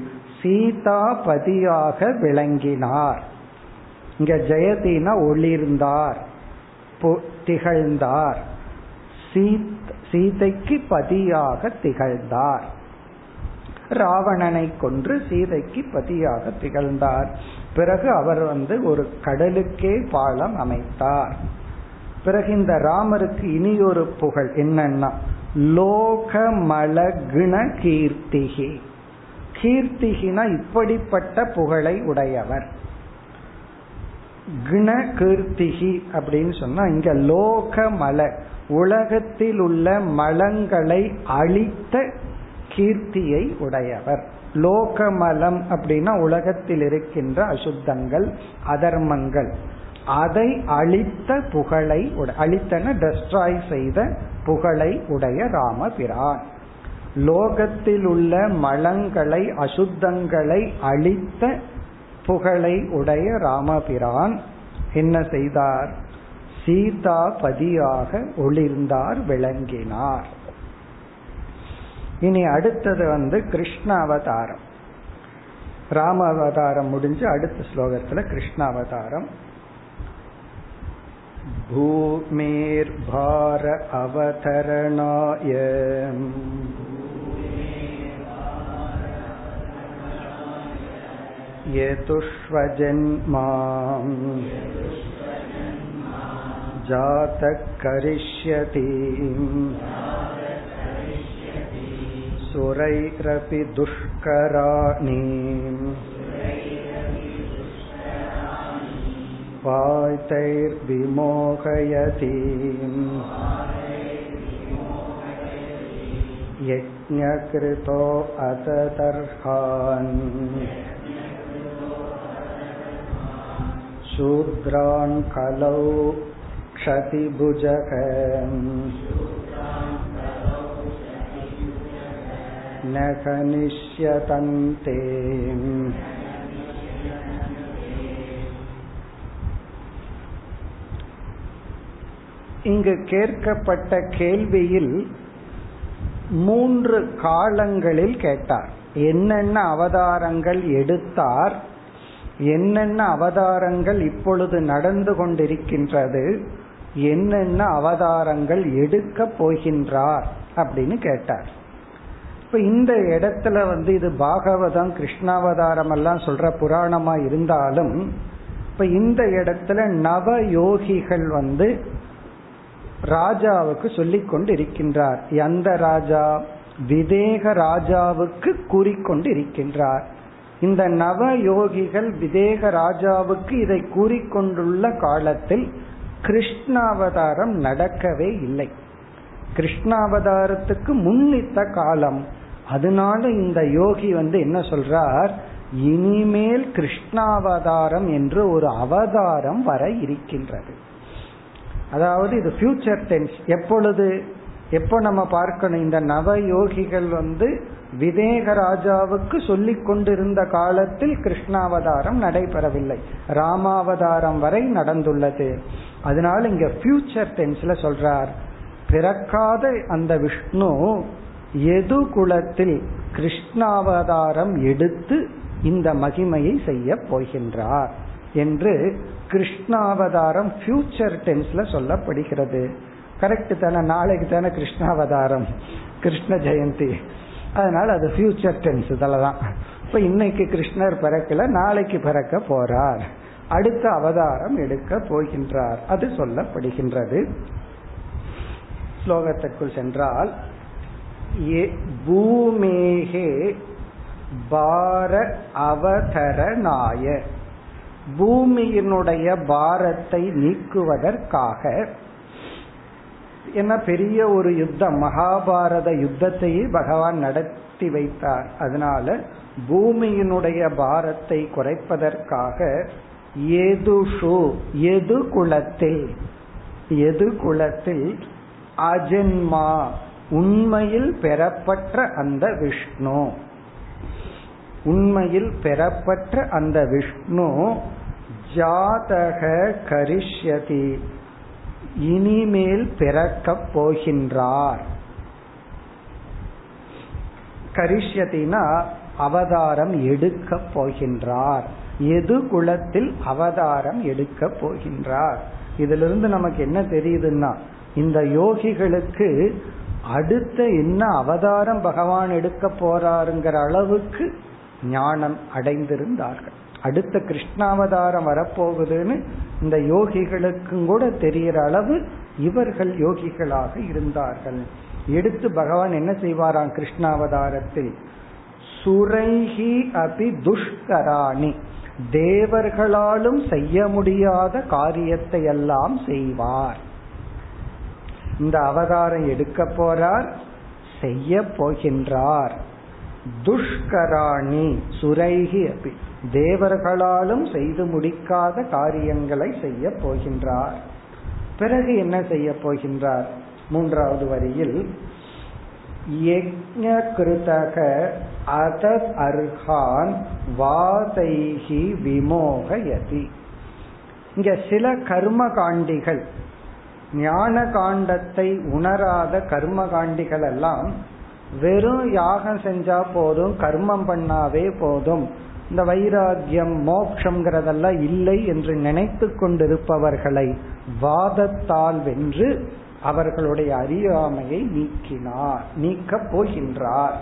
சீதா பதியாக விளங்கினார். இங்க ஜெயதினா ஒளிர்ந்தார் திகழ்ந்தார். சீதைக்கு பதியாக திகழ்ந்தார். ராவணனை கொன்று சீதைக்கு பதியாக திகழ்ந்தார். பிறகு அவர் வந்து ஒரு கடலுக்கே பாலம் அமைத்தார். பிறகு இந்த ராமருக்கு இனி ஒரு புகழ் என்னன்னா லோகமல குண கீர்த்திகி. கீர்த்திகினா இப்படிப்பட்ட புகழை உடையவர். குண கீர்த்திகி அப்படின்னு சொன்னா இங்க லோகமல உலகத்தில் உள்ள மலங்களை அழித்த கீர்த்தியை உடையவர். லோகமலம் அப்படின்னா உலகத்தில் இருக்கின்ற அசுத்தங்கள் அதர்மங்கள். அதை அழித்த புகழை அழித்தன டெஸ்ட்ராய் செய்த புகழை உடைய ராமபிரான். லோகத்தில் உள்ள மலங்களை அசுத்தங்களை அழித்த புகழை உடைய ராமபிரான் என்ன செய்தார்? சீதா பதியாக ஒளிர்ந்தார் விளங்கினார். இனி அடுத்தது வந்து கிருஷ்ண அவதாரம் ராம அவதாரம் முடிஞ்சு அடுத்த ஸ்லோகத்துல கிருஷ்ண அவதாரம் भूमेर्भार अवतरणाय यतुष्वजन्मा जातः करिष्यति सुरैरपि दुष्कराणि वातैर्विमोहयति यज्ञकृतो अततर्हान् शूद्रान् कलौ क्षतिभुजक நகனிஷ்யதந்தே இங்கு கேட்கப்பட்ட கேள்வியில் மூன்று காலங்களில் கேட்டார். என்னென்ன அவதாரங்கள் எடுத்தார்? என்னென்ன அவதாரங்கள் இப்பொழுது நடந்து கொண்டிருக்கின்றது? என்னென்ன அவதாரங்கள் எடுக்கப் போகின்றார்? அப்படின்னு கேட்டார். இப்ப இந்த இடத்துல வந்து இது பாகவதம் கிருஷ்ணாவதாரம் எல்லாம் சொல்ற புராணமா இருந்தாலும் இப்ப இந்த இடத்துல நவ யோகிகள் வந்து ராஜாவுக்கு சொல்லிக் கொண்டு இருக்கின்றார் எந்த ராஜா? விதேக ராஜாவுக்கு கூறிக்கொண்டு இருக்கின்றார் இந்த நவ யோகிகள் விதேக ராஜாவுக்கு இதை கூறிக்கொண்டுள்ள காலத்தில் கிருஷ்ணாவதாரம் நடக்கவே இல்லை. கிருஷ்ணாவதாரத்துக்கு முன்னித்த காலம் அதனால இந்த யோகி வந்து என்ன சொல்றார்? இனிமேல் கிருஷ்ணாவதாரம் என்று ஒரு அவதாரம் வர இருக்கின்றது. அதாவது இது ஃபியூச்சர் டென்ஸ் எப்பொழுது? எப்போ நம்ம பார்க்கணும்? இந்த நவ யோகிகள் வந்து விதேக ராஜாவுக்கு சொல்லிக் கொண்டிருந்த காலத்தில் கிருஷ்ணாவதாரம் நடைபெறவில்லை. ராமாவதாரம் வரை நடந்துள்ளது. அதனால இங்க ஃபியூச்சர் டென்ஸ்ல சொல்றார். பிறக்காத அந்த விஷ்ணு எது குலத்தில் கிருஷ்ணாவதாரம் எடுத்து இந்த மகிமையை செய்ய போகின்றார் என்று கிருஷ்ணாவதாரம் ஃபியூச்சர் டென்ஸ்ல சொல்லப்படுகிறது. கரெக்ட் தானே? நாளைக்கு தானே கிருஷ்ணாவதாரம் கிருஷ்ண ஜெயந்தி. அதனால அது ஃபியூச்சர் டென்ஸ் தான் இப்போ இன்னைக்கு கிருஷ்ணர் பிறக்கல நாளைக்கு பிறக்க போறார். அடுத்த அவதாரம் எடுக்க போகின்றார். அது சொல்லப்படுகின்றது. ஸ்லோகத்திற்குள் சென்றால் பூமேகே பார அவதரணாய பூமியினுடைய பாரத்தை நீக்குவதற்காக என்ன பெரிய ஒரு யுத்தம் மகாபாரத யுத்தத்தையே பகவான் நடத்தி வைத்தார். அதனால பூமியினுடைய பாரத்தை குறைப்பதற்காக எதுஷு எது குலத்தில்? எது குலத்தில்? அஜென்மா. உண்மையில் பெறப்பட்ட அந்த விஷ்ணு. உண்மையில் பெறப்பட்ட அந்த விஷ்ணு ஜாதக கரிஷ்யதி. இனிமேல் பிறக்கப் போகின்றார். கரிஷ்யத்தினா அவதாரம் எடுக்க போகின்றார். எது குலத்தில் அவதாரம் எடுக்க போகின்றார். இதிலிருந்து நமக்கு என்ன தெரியுதுன்னா இந்த யோகிகளுக்கு அடுத்த என்ன அவதாரம் பகவான் எடுக்க போறாருங்கிற அளவுக்கு ஞானம் அடைந்திருந்தார்கள். அடுத்த கிருஷ்ணாவதாரம் வரப்போகுதுன்னு இந்த யோகிகளுக்கும் கூட தெரிகிற அளவு இவர்கள் யோகிகளாக இருந்தார்கள். எடுத்து பகவான் என்ன செய்வாராம் கிருஷ்ணாவதாரத்தில்? சுரைகி அபி துஷ்கராணி. தேவர்களாலும் செய்ய முடியாத காரியத்தை எல்லாம் செய்வார். இந்த அவதாரம் எடுக்க போறார் செய்ய போகின்றார். துஷ்கராணி சுரைகி அப்படி தேவர்களாலும் செய்து முடிக்காத காரியங்களை செய்ய போகின்றார். பிறகு என்ன செய்ய போகின்றார்? மூன்றாவது வரியில் கிருதக அதத் அர்ஹான் வாதைகி விமோகயதி. இங்க சில கர்ம காண்டிகள் ஞான காண்டத்தை உணராத கர்ம காண்டிகள் எல்லாம் வெறும் யாகம் செஞ்சா போதும் கர்மம் பண்ணாவே போதும். இந்த வைராகியம் மோக்ஷங்கிறதெல்லாம் இல்லை என்று நினைத்து கொண்டிருப்பவர்களை வாதத்தால் வென்று அவர்களுடைய அறியாமையை நீக்கினார் நீக்கப் போகின்றார்.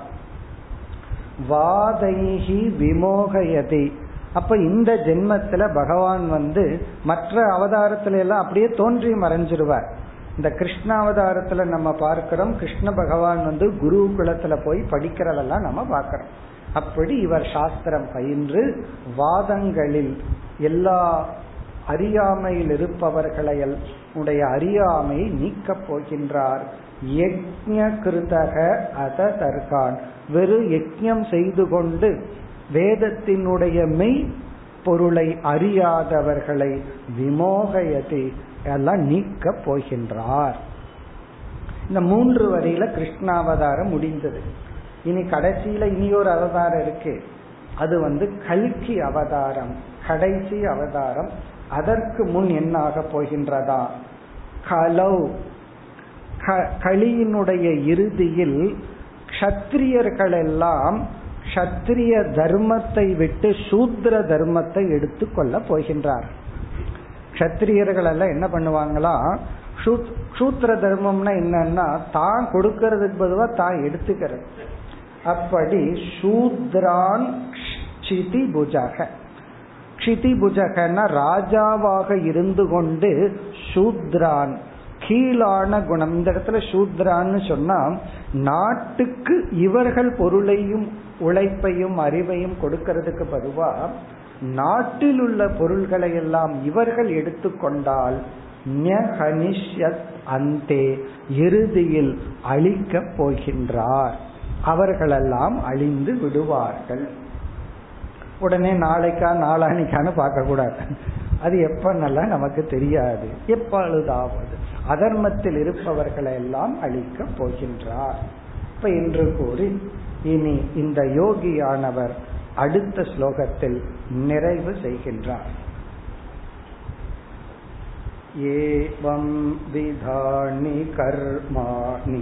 வாதைகி விமோகயதி. அப்ப இந்த ஜென்மத்துல பகவான் வந்து மற்ற அவதாரத்துல எல்லாம் அப்படியே தோன்றி மறைஞ்சிருவார் இந்த கிருஷ்ண அவதாரத்துல நம்ம பார்க்கிறோம் கிருஷ்ண பகவான் வந்து குரு குலத்துல போய் படிக்கிறதெல்லாம் நம்ம பார்க்கிறோம். அப்படி இவர் சாஸ்திரம் பயின்று வாதங்களில் எல்லா அறியாமையில் இருப்பவர்களை உடைய அறியாமையை நீக்கப் போகின்றார். யஜ்ய கிருதக அத தர்கான். வெறும் யஜ்யம் செய்து கொண்டு வேதத்தினுடைய மெய் பொருளை அறியாதவர்களை விமோகயதி எல்லாம் நீக்க போகின்றார். இந்த மூன்று வரியில கிருஷ்ணாவதாரம் முடிந்தது. இனி கடைசியில இனி ஒரு அவதாரம் இருக்கு. அது வந்து கல்கி அவதாரம் கடைசி அவதாரம். அதற்கு முன் என்னாக போகின்றதா? கலௌ. களியினுடைய இறுதியில் கத்திரியர்கள் எல்லாம் கத்திரிய தர்மத்தை விட்டு சூத்திர தர்மத்தை எடுத்துக்கொள்ள போகின்றார். கத்திரியர்கள் எல்லாம் என்ன பண்ணுவாங்களா? சூத்திர தர்மம்னா என்னன்னா தான் கொடுக்கறதுக்கு பொதுவா தான் எடுத்துக்கிறது. அப்படி சூத்ரான் க்ஷிதி புஜக. க்ஷிதி புஜகன்னா ராஜாவாக இருந்து கொண்டு சூத்ரான் கீழான குணம். இந்த இடத்துல சூத்ரான்னு சொன்னா நாட்டுக்கு இவர்கள் பொருளையும் உழைப்பையும் அறிவையும் கொடுக்கறதுக்கு பதுவா நாட்டில் உள்ள பொருள்களை எல்லாம் இவர்கள் எடுத்துக்கொண்டால் அந்தே இறுதியில் அழிக்கப் போகின்றார். அவர்களெல்லாம் அழிந்து விடுவார்கள். உடனே நாளைக்கா நாளானிக்கான்னு பார்க்க கூடாது அது எப்பன்னெல்லாம் நமக்கு தெரியாது. எப்பொழுதாவது? அதர்மத்தில் இருப்பவர்களை எல்லாம் அழிக்கப் போகின்றார் இப்ப என்று கூறி இனி இந்த யோகியானவர் அடுத்த ஸ்லோகத்தில் நிறைவு செய்கின்றார் ஏவம் விதானி கர்மாணி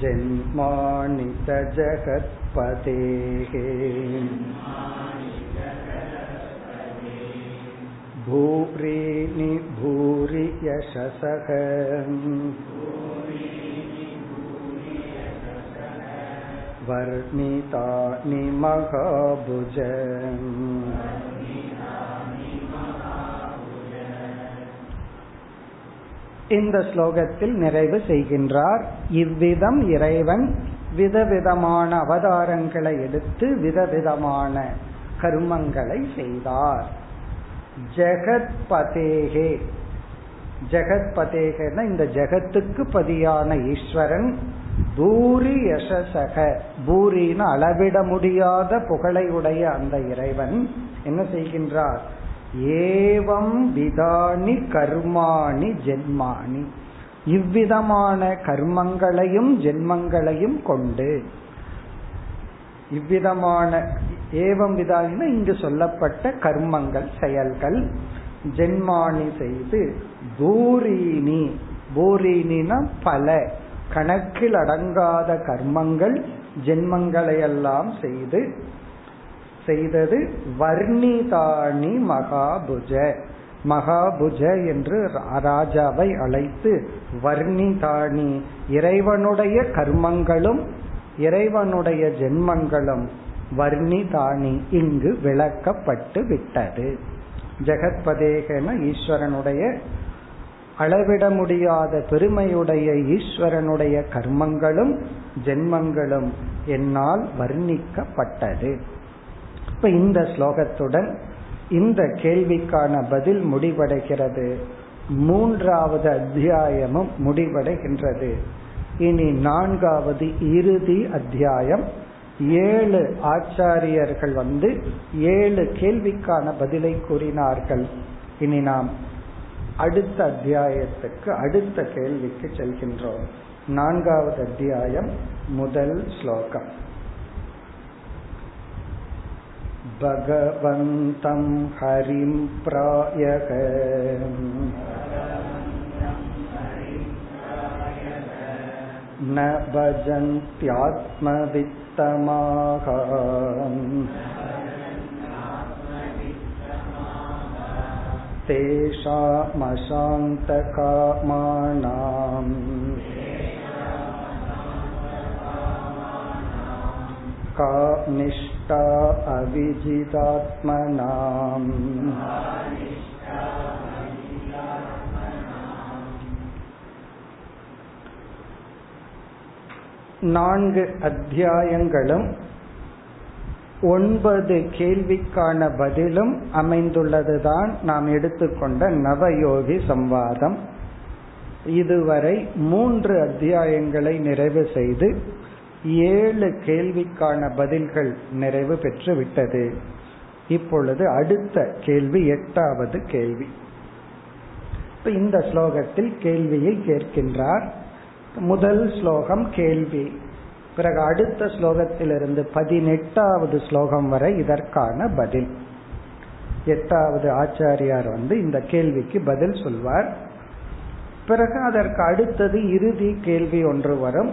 जन्मानि च जगत्पतेः भूरीनि भूरि यशसः वर्णितानि महाभुज இந்த ஸ்லோகத்தில் நிறைவு செய்கின்றார் இவ்விதம் இறைவன் விதவிதமான அவதாரங்களை எடுத்து விதவிதமான கர்மங்களை செய்தார் ஜெகத்பதேகே. ஜெகத்பதேகனா இந்த ஜெகத்துக்கு பதியான ஈஸ்வரன் பூரி யசசக. பூரின்னு அளவிட முடியாத புகழையுடைய அந்த இறைவன் என்ன செய்கின்றார்? ஏவம் விதானி கர்மாணி ஜென்மாணி இவ்விதமான கர்மங்களையும் ஜென்மங்களையும் கொண்டு இவ்விதமான ஏவம் விதாயின இங்கு சொல்லப்பட்ட கர்மங்கள் செயல்கள். ஜென்மானி செய்து பூரீனி. பூரீனினா பல. கணக்கில் அடங்காத கர்மங்கள் ஜென்மங்களையெல்லாம் செய்து செய்தது வர்ணிதானி மகாபுஜ. மகாபுஜ என்று ராஜாவை அழைத்து வர்ணிதானி. இறைவனுடைய கர்மங்களும் இறைவனுடைய ஜென்மங்களும் வர்ணிதானி இங்கு விளக்கப்பட்டு விட்டது. ஜெகத்பதேகன ஈஸ்வரனுடைய அளவிட முடியாத பெருமையுடைய ஈஸ்வரனுடைய கர்மங்களும் ஜென்மங்களும் என்னால் வர்ணிக்கப்பட்டது. இப்ப இந்த ஸ்லோகத்துடன் இந்த கேள்விக்கான பதில் முடிவடைகிறது. மூன்றாவது அத்தியாயமும் முடிவடைகின்றது. இனி நான்காவது இறுதி அத்தியாயம் ஏழு ஆச்சாரியர்கள் வந்து ஏழு கேள்விக்கான பதிலை கூறினார்கள் இனி நாம் அடுத்த அத்தியாயத்துக்கு அடுத்த கேள்விக்கு செல்கின்றோம் நான்காவது அத்தியாயம் முதல் ஸ்லோகம் भगवन्तं हरिं प्रायः न भजन्त्यात्मवित्तमाः तेषामशान्तकामानाम् का निष्ठा अविजितात्मनाम् நான்கு அத்தியாயங்களும் ஒன்பது கேள்விக்கான பதிலும் அமைந்துள்ளதுதான் நாம் எடுத்துக்கொண்ட நவயோகி சம்வாதம். இதுவரை மூன்று அத்தியாயங்களை நிறைவு செய்து ஏழு கேள்விக்கான பதில்கள் நிறைவு பெற்று விட்டது இப்பொழுது அடுத்த கேள்வி எட்டாவது கேள்வி. இந்த ஸ்லோகத்தில் கேள்வியை கேட்கின்றார். முதல் ஸ்லோகம் கேள்வி. பிறகு அடுத்த ஸ்லோகத்திலிருந்து பதினெட்டாவது ஸ்லோகம் வரை இதற்கான பதில். எட்டாவது ஆச்சாரியார் வந்து இந்த கேள்விக்கு பதில் சொல்வார். பிறகு அதற்கு அடுத்தது இறுதி கேள்வி ஒன்று வரும்.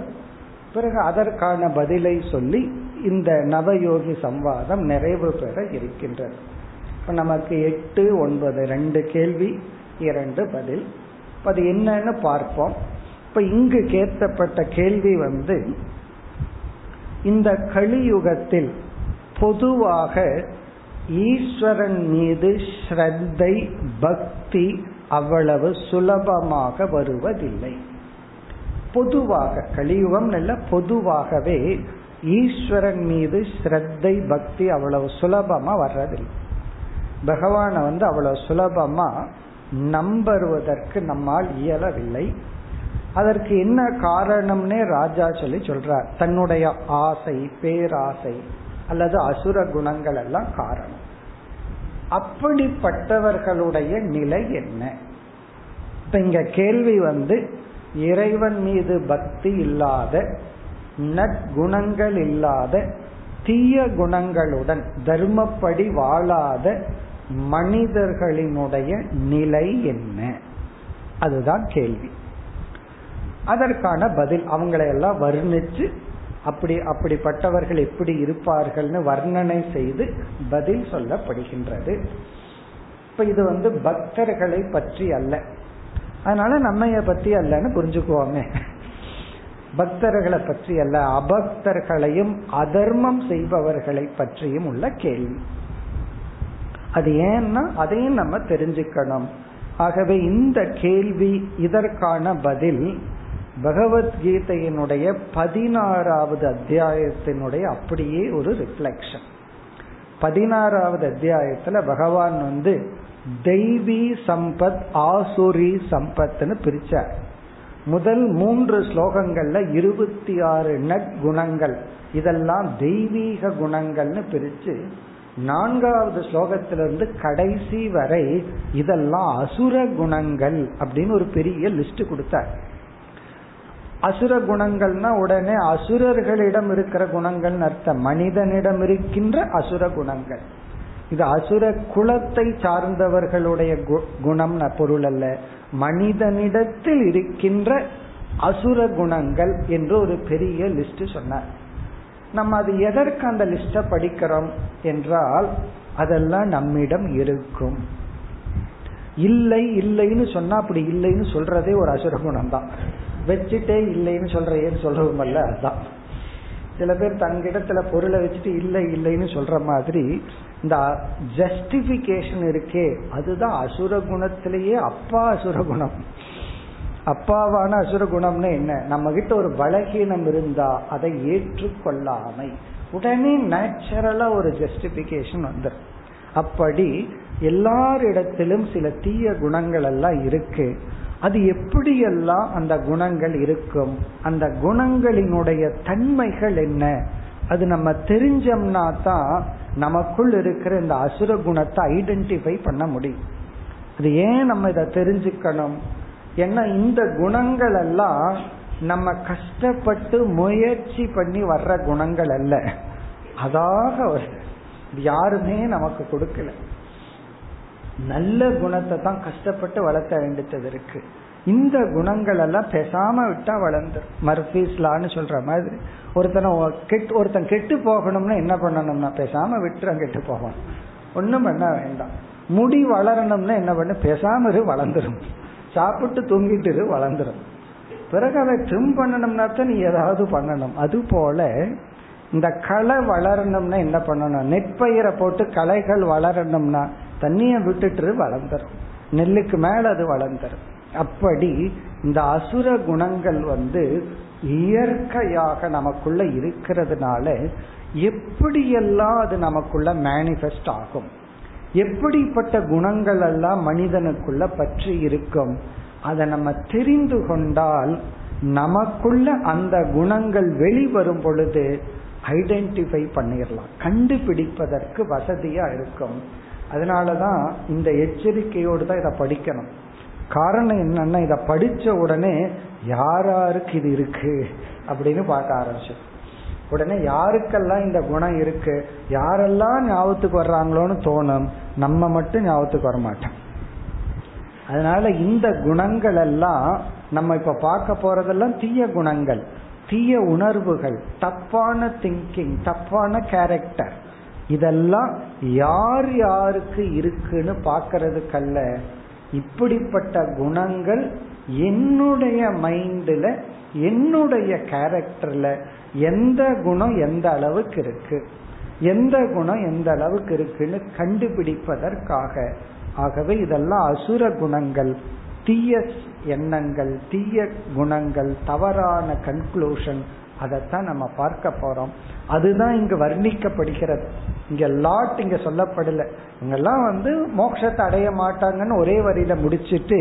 பிறகு அதற்கான பதிலை சொல்லி இந்த நவயோகி சம்வாதம் நிறைவு பெற இருக்கின்றது. இப்போ நமக்கு எட்டு ஒன்பது ரெண்டு கேள்வி இரண்டு பதில். அது என்னன்னு பார்ப்போம். இப்ப இங்கு கேட்கப்பட்ட கேள்வி வந்து இந்த கலியுகத்தில் பொதுவாக ஈஸ்வரன் மீது ஸ்ரத்தை பக்தி அவ்வளவு சுலபமாக வருவதில்லை. பொதுவாக கலியுகம் நல்ல பொதுவாகவே ஈஸ்வரன் மீது ஸ்ரத்தை பக்தி அவ்வளவு சுலபமா வர்றதில்லை. பகவான வந்து அவ்வளவு சுலபமா நம்பருவதற்கு நம்மால் இயலவில்லை. அதற்கு என்ன காரணம்னே ராஜா சொல்லி சொல்றார். தன்னுடைய ஆசை பேராசை அல்லது அசுர குணங்கள் எல்லாம் காரணம். அப்படிப்பட்டவர்களுடைய நிலை என்ன? இப்ப இங்க கேள்வி வந்து இறைவன் மீது பக்தி இல்லாத நற்குணங்கள் இல்லாத தீய குணங்களுடன் தர்மப்படி வாழாத மனிதர்களினுடைய நிலை என்ன? அதுதான் கேள்வி. அதற்கான பதில். அவங்களை எல்லாம் வர்ணிச்சு அப்படி அப்படிப்பட்டவர்கள் எப்படி இருப்பார்கள்னு வர்ணனை செய்து பதில் சொல்லப்படுகின்றது. இப்ப இது வந்து பக்தர்களை பற்றி அல்ல. அதனால நம்மைய பத்தி அல்லன்னு புரிஞ்சுக்குவோமே. பக்தர்களை பற்றி அல்ல அபக்தர்களையும் அதர்மம் செய்பவர்களை பற்றியும் உள்ள கேள்வி. அது ஏன்னா அதையும் நம்ம தெரிஞ்சுக்கணும். ஆகவே இந்த கேள்வி இதற்கான பதில் பகவத்கீதையினுடைய பதினாறாவது அத்தியாயத்தினுடைய அப்படியே ஒரு ரிஃப்ளெக்ஷன் பதினாறாவது அத்தியாயத்துல பகவான் வந்து தெய்வி சம்பத் ஆசுரி சம்பத்னு பிரிச்சார். முதல் மூன்று ஸ்லோகங்கள்ல இருபத்தி ஆறு நற்குணங்கள் இதெல்லாம் தெய்வீக குணங்கள்னு பிரிச்சு நான்காவது ஸ்லோகத்திலிருந்து கடைசி வரை இதெல்லாம் அசுர குணங்கள் அப்படின்னு ஒரு பெரிய லிஸ்ட் கொடுத்தார். அசுர குணங்கள்னா உடனே அசுரர்களிடம் இருக்கிற குணங்கள் அர்த்தம். மனிதனிடம் இருக்கின்ற அசுர குணங்கள். இது அசுர குலத்தை சார்ந்தவர்களுடைய குணம் பொருள் அல்ல. மனிதனிடத்தில் இருக்கின்ற அசுர குணங்கள் என்று ஒரு பெரிய லிஸ்ட் சொன்னார். நம்ம அது எதற்கு அந்த லிஸ்ட படிக்கிறோம் என்றால் அதெல்லாம் நம்மிடம் இருக்கும். இல்லை இல்லைன்னு சொன்னா அப்படி இல்லைன்னு சொல்றதே ஒரு அசுர குணம் தான் வச்சுட்டே இல்லைன்னு சொல்றேன்னு சொல்றதுமல்ல அதுதான் சில பேர் தங்கிடத்துல பொருளை வச்சுட்டு இல்லை இல்லைன்னு சொல்ற மாதிரி இந்த ஜஸ்டிபிகேஷன் இருக்கே அதுதான் அசுர குணத்திலேயே அப்பா அசுர குணம். அப்பாவான அசுர குணம்னு என்ன? நம்ம கிட்ட ஒரு பலகீனம் இருந்தா அதை ஏற்றுக்கொள்ளாமை. உடனே நேச்சுரலா ஒரு ஜஸ்டிபிகேஷன் வந்துடும் அப்படி எல்லாரிடத்திலும் சில தீய குணங்கள் எல்லாம் இருக்கு. அது எப்படியெல்லாம் அந்த குணங்கள் இருக்கும் அந்த குணங்களினுடைய தன்மைகள் என்ன? அது நம்ம தெரிஞ்சோம்னா தான் நமக்குள் இருக்கிற இந்த அசுர குணத்தை ஐடென்டிஃபை பண்ண முடியும். அது ஏன் நம்ம இதை தெரிஞ்சுக்கணும்? ஏன்னா இந்த குணங்கள் எல்லாம் நம்ம கஷ்டப்பட்டு முயற்சி பண்ணி வர்ற குணங்கள் அல்ல. அதாக யாருமே நமக்கு கொடுக்கல. நல்ல குணத்தை தான் கஷ்டப்பட்டு வளர்த்த வேண்டியது இருக்கு. இந்த குணங்கள் எல்லாம் பெசாம விட்டா வளர்ந்துரும். மர்பீஸ்லான்னு சொல்ற மாதிரி. ஒருத்தனை கெட்டு ஒருத்தன் கெட்டு போகணும்னா என்ன பண்ணணும்னா பேசாம விட்டுறன் கெட்டு போகணும். ஒன்றும் பண்ண வேண்டாம். முடி வளரணும்னா என்ன பண்ண? பேசாம இரு வளர்ந்துரும். சாப்பிட்டு தூங்கிட்டு இரு வளர்ந்துரும். பிறகு அதை ட்ரிம் பண்ணணும்னா தான் நீ ஏதாவது பண்ணணும். அது போல இந்த களை வளரணும்னா என்ன பண்ணணும்? நெற்பயிரை போட்டு களைகள் வளரணும்னா தண்ணிய விட்டுட்டு வளர்ந்துரும். நெல்லுக்கு மேல அது வளர்ந்துரும். அப்படி இந்த அசுர குணங்கள் வந்து இயற்கையாக நமக்குள்ள இருக்கிறதுனால எப்படியெல்லாம் அது நமக்குள்ள மேனிஃபெஸ்ட் ஆகும்? எப்படிப்பட்ட குணங்கள் எல்லாம் மனிதனுக்குள்ள பற்றி இருக்கும்? அதை நம்ம தெரிந்து கொண்டால் நமக்குள்ள அந்த குணங்கள் வெளிவரும் பொழுது ஐடென்டிஃபை பண்ணிடலாம் கண்டுபிடிப்பதற்கு வசதியா இருக்கும். அதனாலதான் இந்த எச்சரிக்கையோடு தான் இதை படிக்கணும். காரணம் என்னன்னா இதை படிச்ச உடனே யாராருக்கு இது இருக்கு அப்படின்னு பார்க்க ஆரம்பிச்சு உடனே யாருக்கெல்லாம் இந்த குணம் இருக்கு யாரெல்லாம் ஞாபகத்துக்கு வர்றாங்களோன்னு தோணும் நம்ம மட்டும் ஞாபகத்துக்கு வர மாட்டோம். அதனால இந்த குணங்கள் எல்லாம் நம்ம இப்ப பார்க்க போறதெல்லாம் தீய குணங்கள் தீய உணர்வுகள் தப்பான திங்கிங் தப்பான கேரக்டர் இதெல்லாம் யார் யாருக்கு இருக்குன்னு பார்க்கறதுக்கல்ல. இப்படிப்பட்ட குணங்கள் என்னுடைய மைண்ட்ல என்னுடைய கேரக்டர்ல எந்த குணம் எந்த அளவுக்கு இருக்கு? எந்த குணம் எந்த அளவுக்கு இருக்குன்னு கண்டுபிடிப்பதற்காக. ஆகவே இதெல்லாம் அசுர குணங்கள் தீய எண்ணங்கள் தீய குணங்கள் தவறான கன்க்ளூஷன் அதைத்தான் நம்ம பார்க்க போறோம். அதுதான் இங்கு வர்ணிக்கப்படுகிறது. இங்க லாட் இங்க சொல்லப்படல. இங்கெல்லாம் வந்து மோட்சத்தை அடைய மாட்டாங்கன்னு ஒரே வரியில முடிச்சிட்டு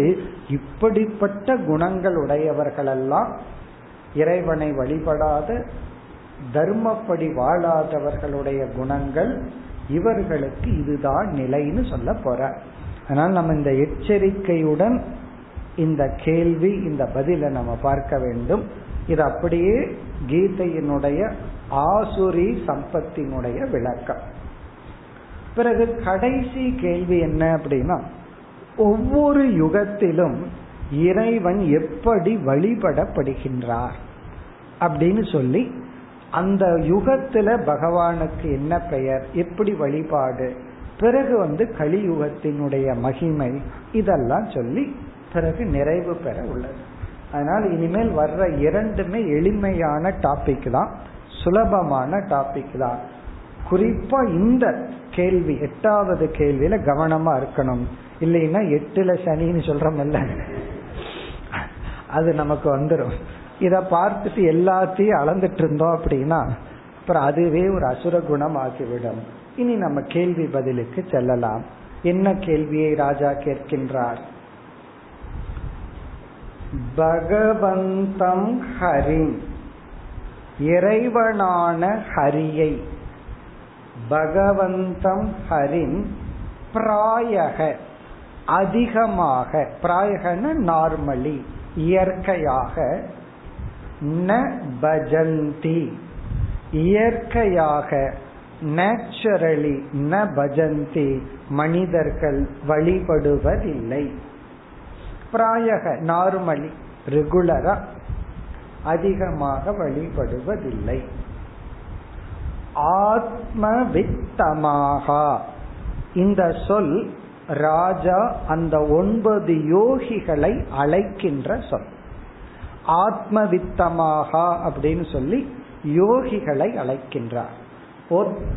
இப்படிப்பட்ட குணங்கள் உடையவர்கள் எல்லாம் இறைவனை வழிபடாத தர்மப்படி வாழாதவர்களுடைய குணங்கள் இவர்களுக்கு இதுதான் நிலைன்னு சொல்ல போற. அதனால் நம்ம இந்த எச்சரிக்கையுடன் இந்த கேள்வி இந்த பதிலை நம்ம பார்க்க வேண்டும். இது அப்படியே கீதையினுடைய ஆசுரி சம்பத்தினுடைய விளக்கம். பிறகு கடைசி கேள்வி என்ன அப்படின்னா ஒவ்வொரு யுகத்திலும் இறைவன் எப்படி வழிபடப்படுகின்றார் அப்படின்னு சொல்லி அந்த யுகத்துல பகவானுக்கு என்ன பெயர் எப்படி வழிபாடு பிறகு வந்து கலியுகத்தினுடைய மகிமை இதெல்லாம் சொல்லி பிறகு நிறைவு பெற உள்ளது. அதனால் இனிமேல் வர்ற இரண்டுமே எளிமையான டாபிக் தான் சுலபமான டாபிக் தான். குறிப்பா இந்த கேள்வி எட்டாவது கேள்வியில கவனமா இருக்கணும். இல்லைன்னா எட்டுல சனின்னு சொல்றோம்ல அது நமக்கு வந்துடும் இத பார்த்துட்டு எல்லாத்தையும் அளந்துட்டு இருந்தோம் அப்படின்னா அப்புறம் அதுவே ஒரு அசுர குணம் ஆகிவிடும் இனி நம்ம கேள்வி பதிலுக்கு செல்லலாம். என்ன கேள்வியை ராஜா கேட்கின்றார்? பகவந்தம் ஹரி இறைவனான ஹரியை. பகவந்தம் ஹரின் பிராயக அதிகமாக. பிராயகன நார்மலி இயற்கையாக. ந பஜந்தி இயற்கையாக. நேச்சுரலி ந பஜந்தி மனிதர்கள் வழிபடுவதில்லை. பிராயக நார்மலி ரெகுலரா அதிகமாக வழிபடுவதில்லை. ஆத்மவித்தமாக. இந்த சொல் ராஜா அந்த ஒன்பது யோகிகளை அழைக்கின்ற சொல். ஆத்மவித்தமாக அப்படின்னு சொல்லி யோகிகளை அழைக்கின்றார்.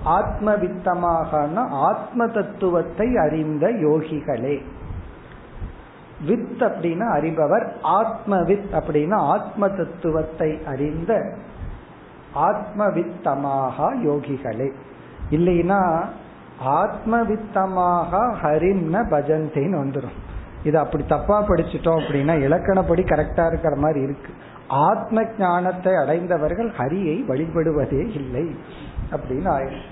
ஆத்மவித்தமாக ஆத்ம தத்துவத்தை அறிந்த யோகிகளே. வித் அப்படின்னா அறிபவர் ஆத்மவித் அப்படின்னா ஆத்ம தத்துவத்தை அறிந்த ஆத்மவித்தமாக யோகிகளே. இல்லைன்னா ஆத்மவித்தமாக ஹரிம்ன பஜந்தின்னு வந்துடும் இது அப்படி தப்பா படிச்சுட்டோம் அப்படின்னா இலக்கணப்படி கரெக்டா இருக்கிற மாதிரி இருக்கு. ஆத்ம ஞானத்தை அடைந்தவர்கள் ஹரியை வழிபடுவதே இல்லை அப்படின்னு ஆயிடும்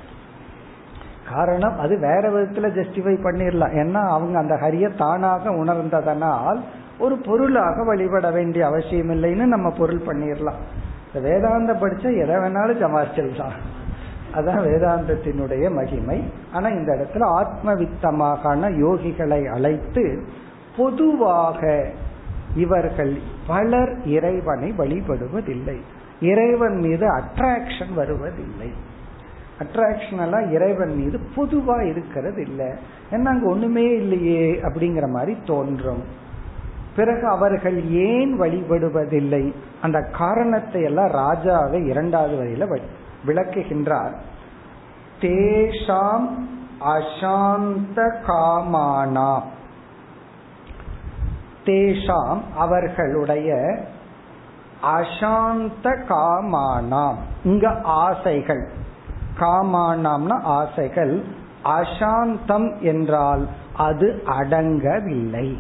காரணம் அது வேற விதத்துல ஜஸ்டிஃபை பண்ணிடலாம். ஏன்னா அவங்க அந்த ஹரிய தானாக உணர்ந்ததனால் ஒரு பொருளாக வழிபட வேண்டிய அவசியம் இல்லைன்னு நம்ம பொருள் பண்ணிடலாம். வேதாந்த படிச்சா எதை வேணாலும் சமாளிச்சிடலாம். அதான் வேதாந்தத்தினுடைய மகிமை. ஆனா இந்த இடத்துல ஆத்மவித்தமாக யோகிகளை அழைத்து பொதுவாக இவர்கள் பலர் இறைவனை வழிபடுவதில்லை. இறைவன் மீது அட்ராக்ஷன் வருவதில்லை. அட்ராக்ஷன் எல்லாம் இறைவன் மீது பொதுவா இருக்கிறது இல்லை ஏன்னா அங்க ஒண்ணுமே இல்லையே அப்படிங்கிற மாதிரி தோன்றும். பிறகு அவர்கள் ஏன் வழிபடுவதில்லை? அந்த காரணத்தை எல்லாம் ராஜாவை இரண்டாவது வரையில விளக்குகின்றார். தேஷாம் அசாந்த காமானாம். தேஷாம் அவர்களுடைய அசாந்த காமானாம். இங்க ஆசைகள். காமானாம்னா ஆசைகள். அசாந்தம் என்றால் அது அடங்கவில்லை.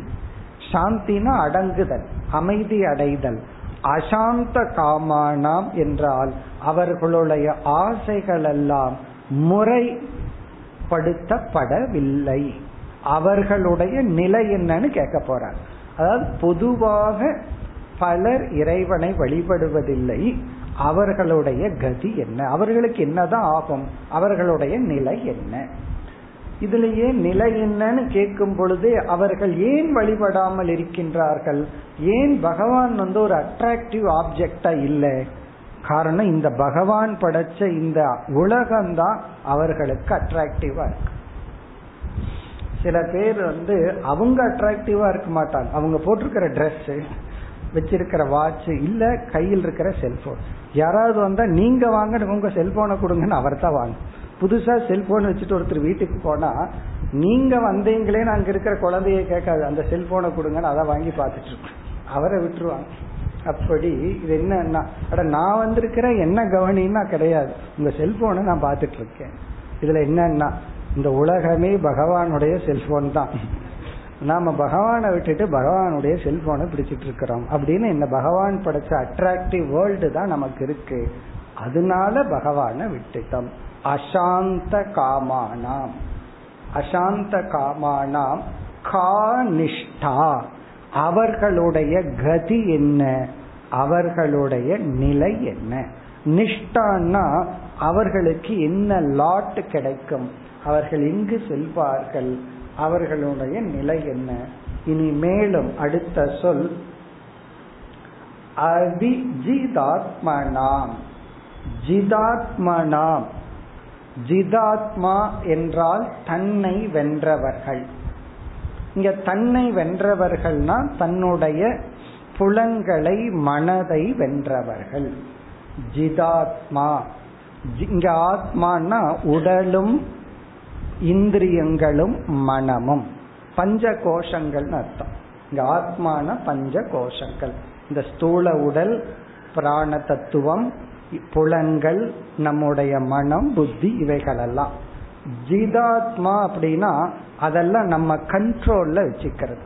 சாந்தினா அடங்குதல் அமைதி அடைதல். அசாந்த காமானாம் என்றால் அவர்களுடைய ஆசைகள் எல்லாம் முறைப்படுத்தப்படவில்லை. அவர்களுடைய நிலை என்னன்னு கேட்க போறார் அதாவது பொதுவாக பலர் இறைவனை வழிபடுவதில்லை. அவர்களுடைய கதி என்ன? அவர்களுக்கு என்னதான் ஆகும்? அவர்களுடைய நிலை என்ன? இதுலயே நிலை என்னன்னு கேட்கும் பொழுது அவர்கள் ஏன் வழிபடாமல் இருக்கின்றார்கள்? ஏன் பகவான் வந்து ஒரு அட்ராக்டிவ் ஆப்ஜெக்டா இல்லை? காரணம் இந்த பகவான் படைச்ச இந்த உலகம்தான் அவர்களுக்கு அட்ராக்டிவா இருக்கு. சில பேர் வந்து அவங்க அட்ராக்டிவா இருக்க மாட்டாங்க. அவங்க போட்டிருக்கிற ட்ரெஸ் வச்சிருக்கிற வாட்ச் இல்ல கையில் இருக்கிற செல்போன் யாராவது வந்தா நீங்க வாங்க உங்க செல்போனை கொடுங்கன்னு அவர் தான் வாங்க. புதுசா செல்போன் வச்சுட்டு ஒருத்தர் வீட்டுக்கு போனா நீங்க வந்தீங்களே அங்க இருக்கிற குழந்தைய கேட்காது. அந்த செல்போனை கொடுங்கன்னு அதை வாங்கி பார்த்துட்டு இருக்கோம் அவரை விட்டுருவாங்க அப்படி இது என்ன அட நான் வந்திருக்கிறேன். என்ன கவனின்னா கிடையாது. உங்க செல்போனை நான் பார்த்துட்டு இருக்கேன். இதுல என்னன்னா இந்த உலகமே பகவானுடைய செல்போன் தான். நாம பகவானை விட்டுட்டு பகவானுடைய செல்போனை பிடிச்சிட்டு இருக்கிறோம். அப்படின்னு என்ன பகவான் படைச்ச அட்ராக்டிவ் வேர்ல்டு தான் நமக்கு இருக்கு. அதனால பகவானை விட்டுட்டோம். அசாந்த காமானாம். அசாந்த காமானாம் கானிஷ்டா அவர்களுடைய கதி என்ன? அவர்களுடைய நிலை என்ன? நிஷ்டான்னா அவர்களுக்கு என்ன லாட் கிடைக்கும்? அவர்கள் எங்கு செல்வார்கள்? அவர்களுடைய நிலை என்ன? இனி மேலும் அடுத்த சொல் அபிஜிதாத்மனாம். ஜிதாத்மனாம். ஜிதாத்மா என்றால் தன்னை வென்றவர்கள். இங்க தன்னை வென்றவர்கள்னா தன்னுடைய புலன்களை மனதை வென்றவர்கள். ஜிதாத்மா. இங்க ஆத்மானா உடலும் இந்திரியங்களும் மனமும். பஞ்ச கோஷங்கள்னு அர்த்தம். இங்க ஆத்மான பஞ்ச கோஷங்கள் இந்த ஸ்தூல உடல் பிராண தத்துவம் புலன்கள் நம்முடைய மனம் புத்தி இவைகளெல்லாம். ஜிதாத்மா அப்படின்னா அதெல்லாம் நம்ம கண்ட்ரோல்ல வச்சுக்கிறது.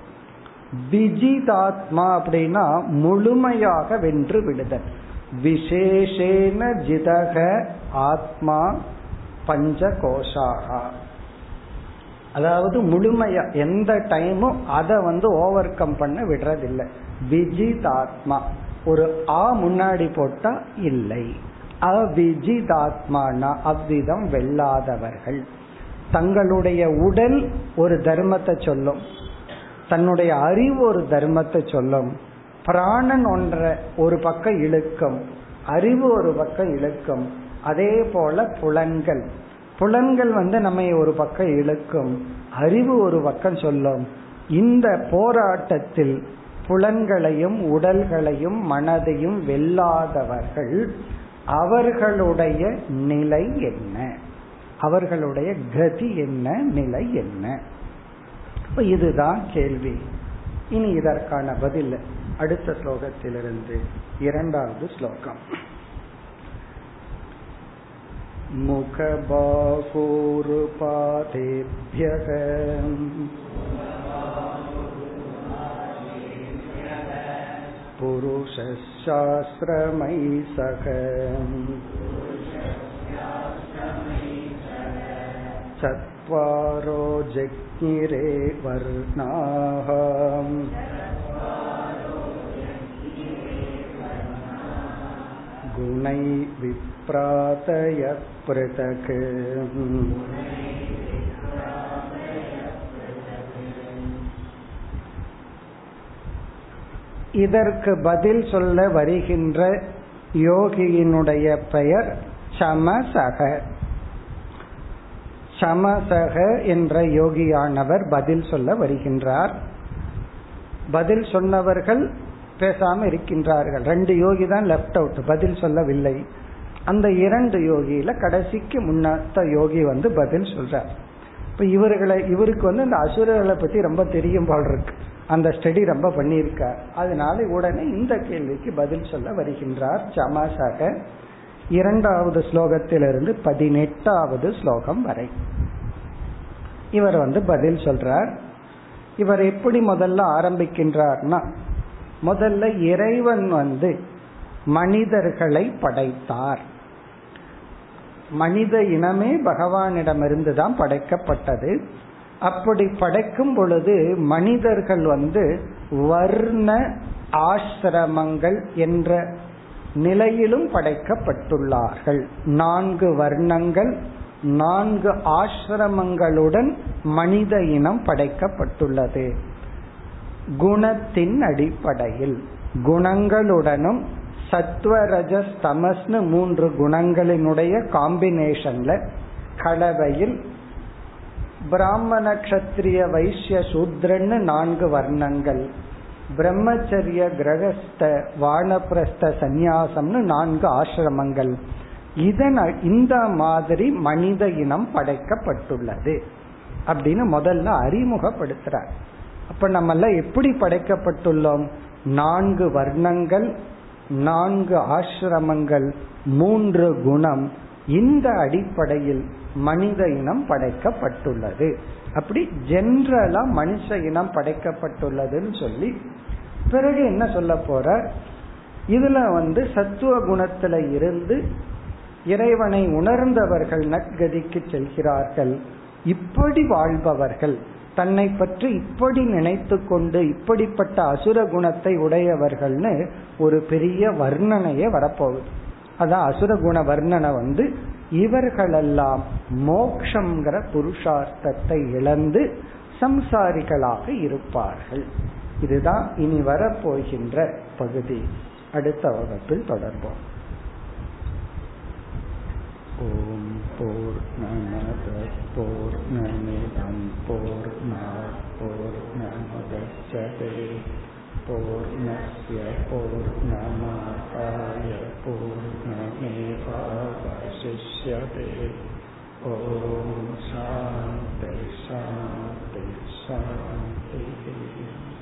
விஜிதாத்மா அப்படின்னா முழுமையாக வென்று விடுதல். விசேஷேன ஜிதக ஆத்மா பஞ்ச கோஷாகா அதாவது முழுமையா எந்த டைமும் அதை வந்து ஓவர் கம் பண்ண விடுறதில்லை. விஜிதாத்மா. ஒரு ஆ முன்னாடி போட்டா இல்லை. அவிஜிதாத்மானா அவ்விதம் வெல்லாதவர்கள். தங்களுடைய உடல் ஒரு தர்மத்தை சொல்லும். தன்னுடைய அறிவு ஒரு தர்மத்தை சொல்லும். பிராணன் ஒன்ற ஒரு பக்கம் இழுக்கும். அறிவு ஒரு பக்கம் இழுக்கும். அதே போல புலன்கள். புலன்கள் வந்து நம்மை ஒரு பக்கம் இழுக்கும். அறிவு ஒரு பக்கம் சொல்லும். இந்த போராட்டத்தில் புலன்களையும் உடல்களையும் மனதையும் வெல்லாதவர்கள் அவர்களுடைய நிலை என்ன அவர்களுடைய கதி என்ன நிலை என்ன இதுதான் கேள்வி இனி இதற்கான பதில் அடுத்த ஸ்லோகத்திலிருந்து இரண்டாவது ஸ்லோகம் मुखबाहूरुपादेभ्यः पुरुषशास्त्रमयि सह चत्वारो जज्ञिरे वर्णाः गुणै विप्रातय पृथक् இதற்கு பதில் சொல்ல வருகின்ற யோகியினுடைய பெயர் சமசக. சமசக என்ற யோகியானவர் பதில் சொல்ல வருகின்றார். பதில் சொன்னவர்கள் பேசாம இருக்கின்றார்கள். ரெண்டு யோகி தான் லெப்ட் அவுட் பதில் சொல்லவில்லை. அந்த இரண்டு யோகியில கடைசிக்கு முன்னாத்த யோகி வந்து பதில் சொல்றார். இப்ப இவர்களை இவருக்கு வந்து இந்த அசுரர்களை பத்தி ரொம்ப தெரியும் போல் இருக்கு. அந்த ஸ்டடி ரொம்ப பண்ணியிருக்கார். அதனால உடனே இந்த கேள்விக்கு பதில் சொல்ல வருகின்றார் சமாசாக. இரண்டாவது ஸ்லோகத்திலிருந்து பதினெட்டாவது ஸ்லோகம் வரை. இவர் வந்து பதில் சொல்றார். இவர் எப்படி முதல்ல ஆரம்பிக்கின்றார்னா முதல்ல இறைவன் வந்து மனிதர்களை படைத்தார். மனித இனமே பகவானிடமிருந்து தான் படைக்கப்பட்டது. அப்படி படைக்கும் பொழுது மனிதர்கள் வந்து வர்ண ஆசிரமங்கள் என்ற நிலையிலும் படைக்கப்பட்டுள்ளார்கள். நான்கு வர்ணங்கள் நான்கு ஆசிரமங்களுடன் மனித இனம் படைக்கப்பட்டுள்ளது. குணத்தின் அடிப்படையில் குணங்களுடனும் சத்வரஜஸ் தமஸ்னு மூன்று குணங்களினுடைய காம்பினேஷன்ல கலவையில் பிராமண கஷத்திரிய வைசிய சூத்ரன்னு நான்கு வர்ணங்கள். பிரம்மச்சரிய கிரகஸ்த வானப்பிரஸ்த சந்நியாசம்னு நான்கு ஆசிரமங்கள். இதன் இந்த மாதிரி மனித இனம் படைக்கப்பட்டுள்ளது. அப்படின்னு முதல்ல அறிமுகப்படுத்துறார். அப்ப நம்ம எல்லாம் எப்படி படைக்கப்பட்டுள்ளோம்? நான்கு வர்ணங்கள் நான்கு ஆசிரமங்கள் மூன்று குணம் இந்த அடிப்படையில் மனித இனம் படைக்கப்பட்டுள்ளது. அப்படி ஜென்ரலா மனுஷ இனம் படைக்கப்பட்டுள்ளதுன்னு சொல்லி பிறகு என்ன சொல்ல போற? இதுல வந்து சத்துவ குணத்துல இருந்து இறைவனை உணர்ந்தவர்கள் நற்கதிக்கு செல்கிறார்கள். இப்படி வாழ்பவர்கள் தன்னை பற்றி இப்படி நினைத்து கொண்டு இப்படிப்பட்ட அசுர குணத்தை உடையவர்கள்னு ஒரு பெரிய வர்ணனையே வரப்போகுது. அதான் அசுரகுண வர்ணனை வந்து இவர்களெல்லாம் மோக்ஷங்கிற புருஷார்த்தத்தை இழந்து சம்சாரிகளாக இருப்பார்கள். இதுதான் இனி வரப்போகின்ற பகுதி. அடுத்த வகுப்பில் தொடர்போம். ஓம் போர் நமத போர் நமிதம் போர் போர் நமதே போர் நசிய போர் पूर्णमेवावशिष्यते ॐ शान्ति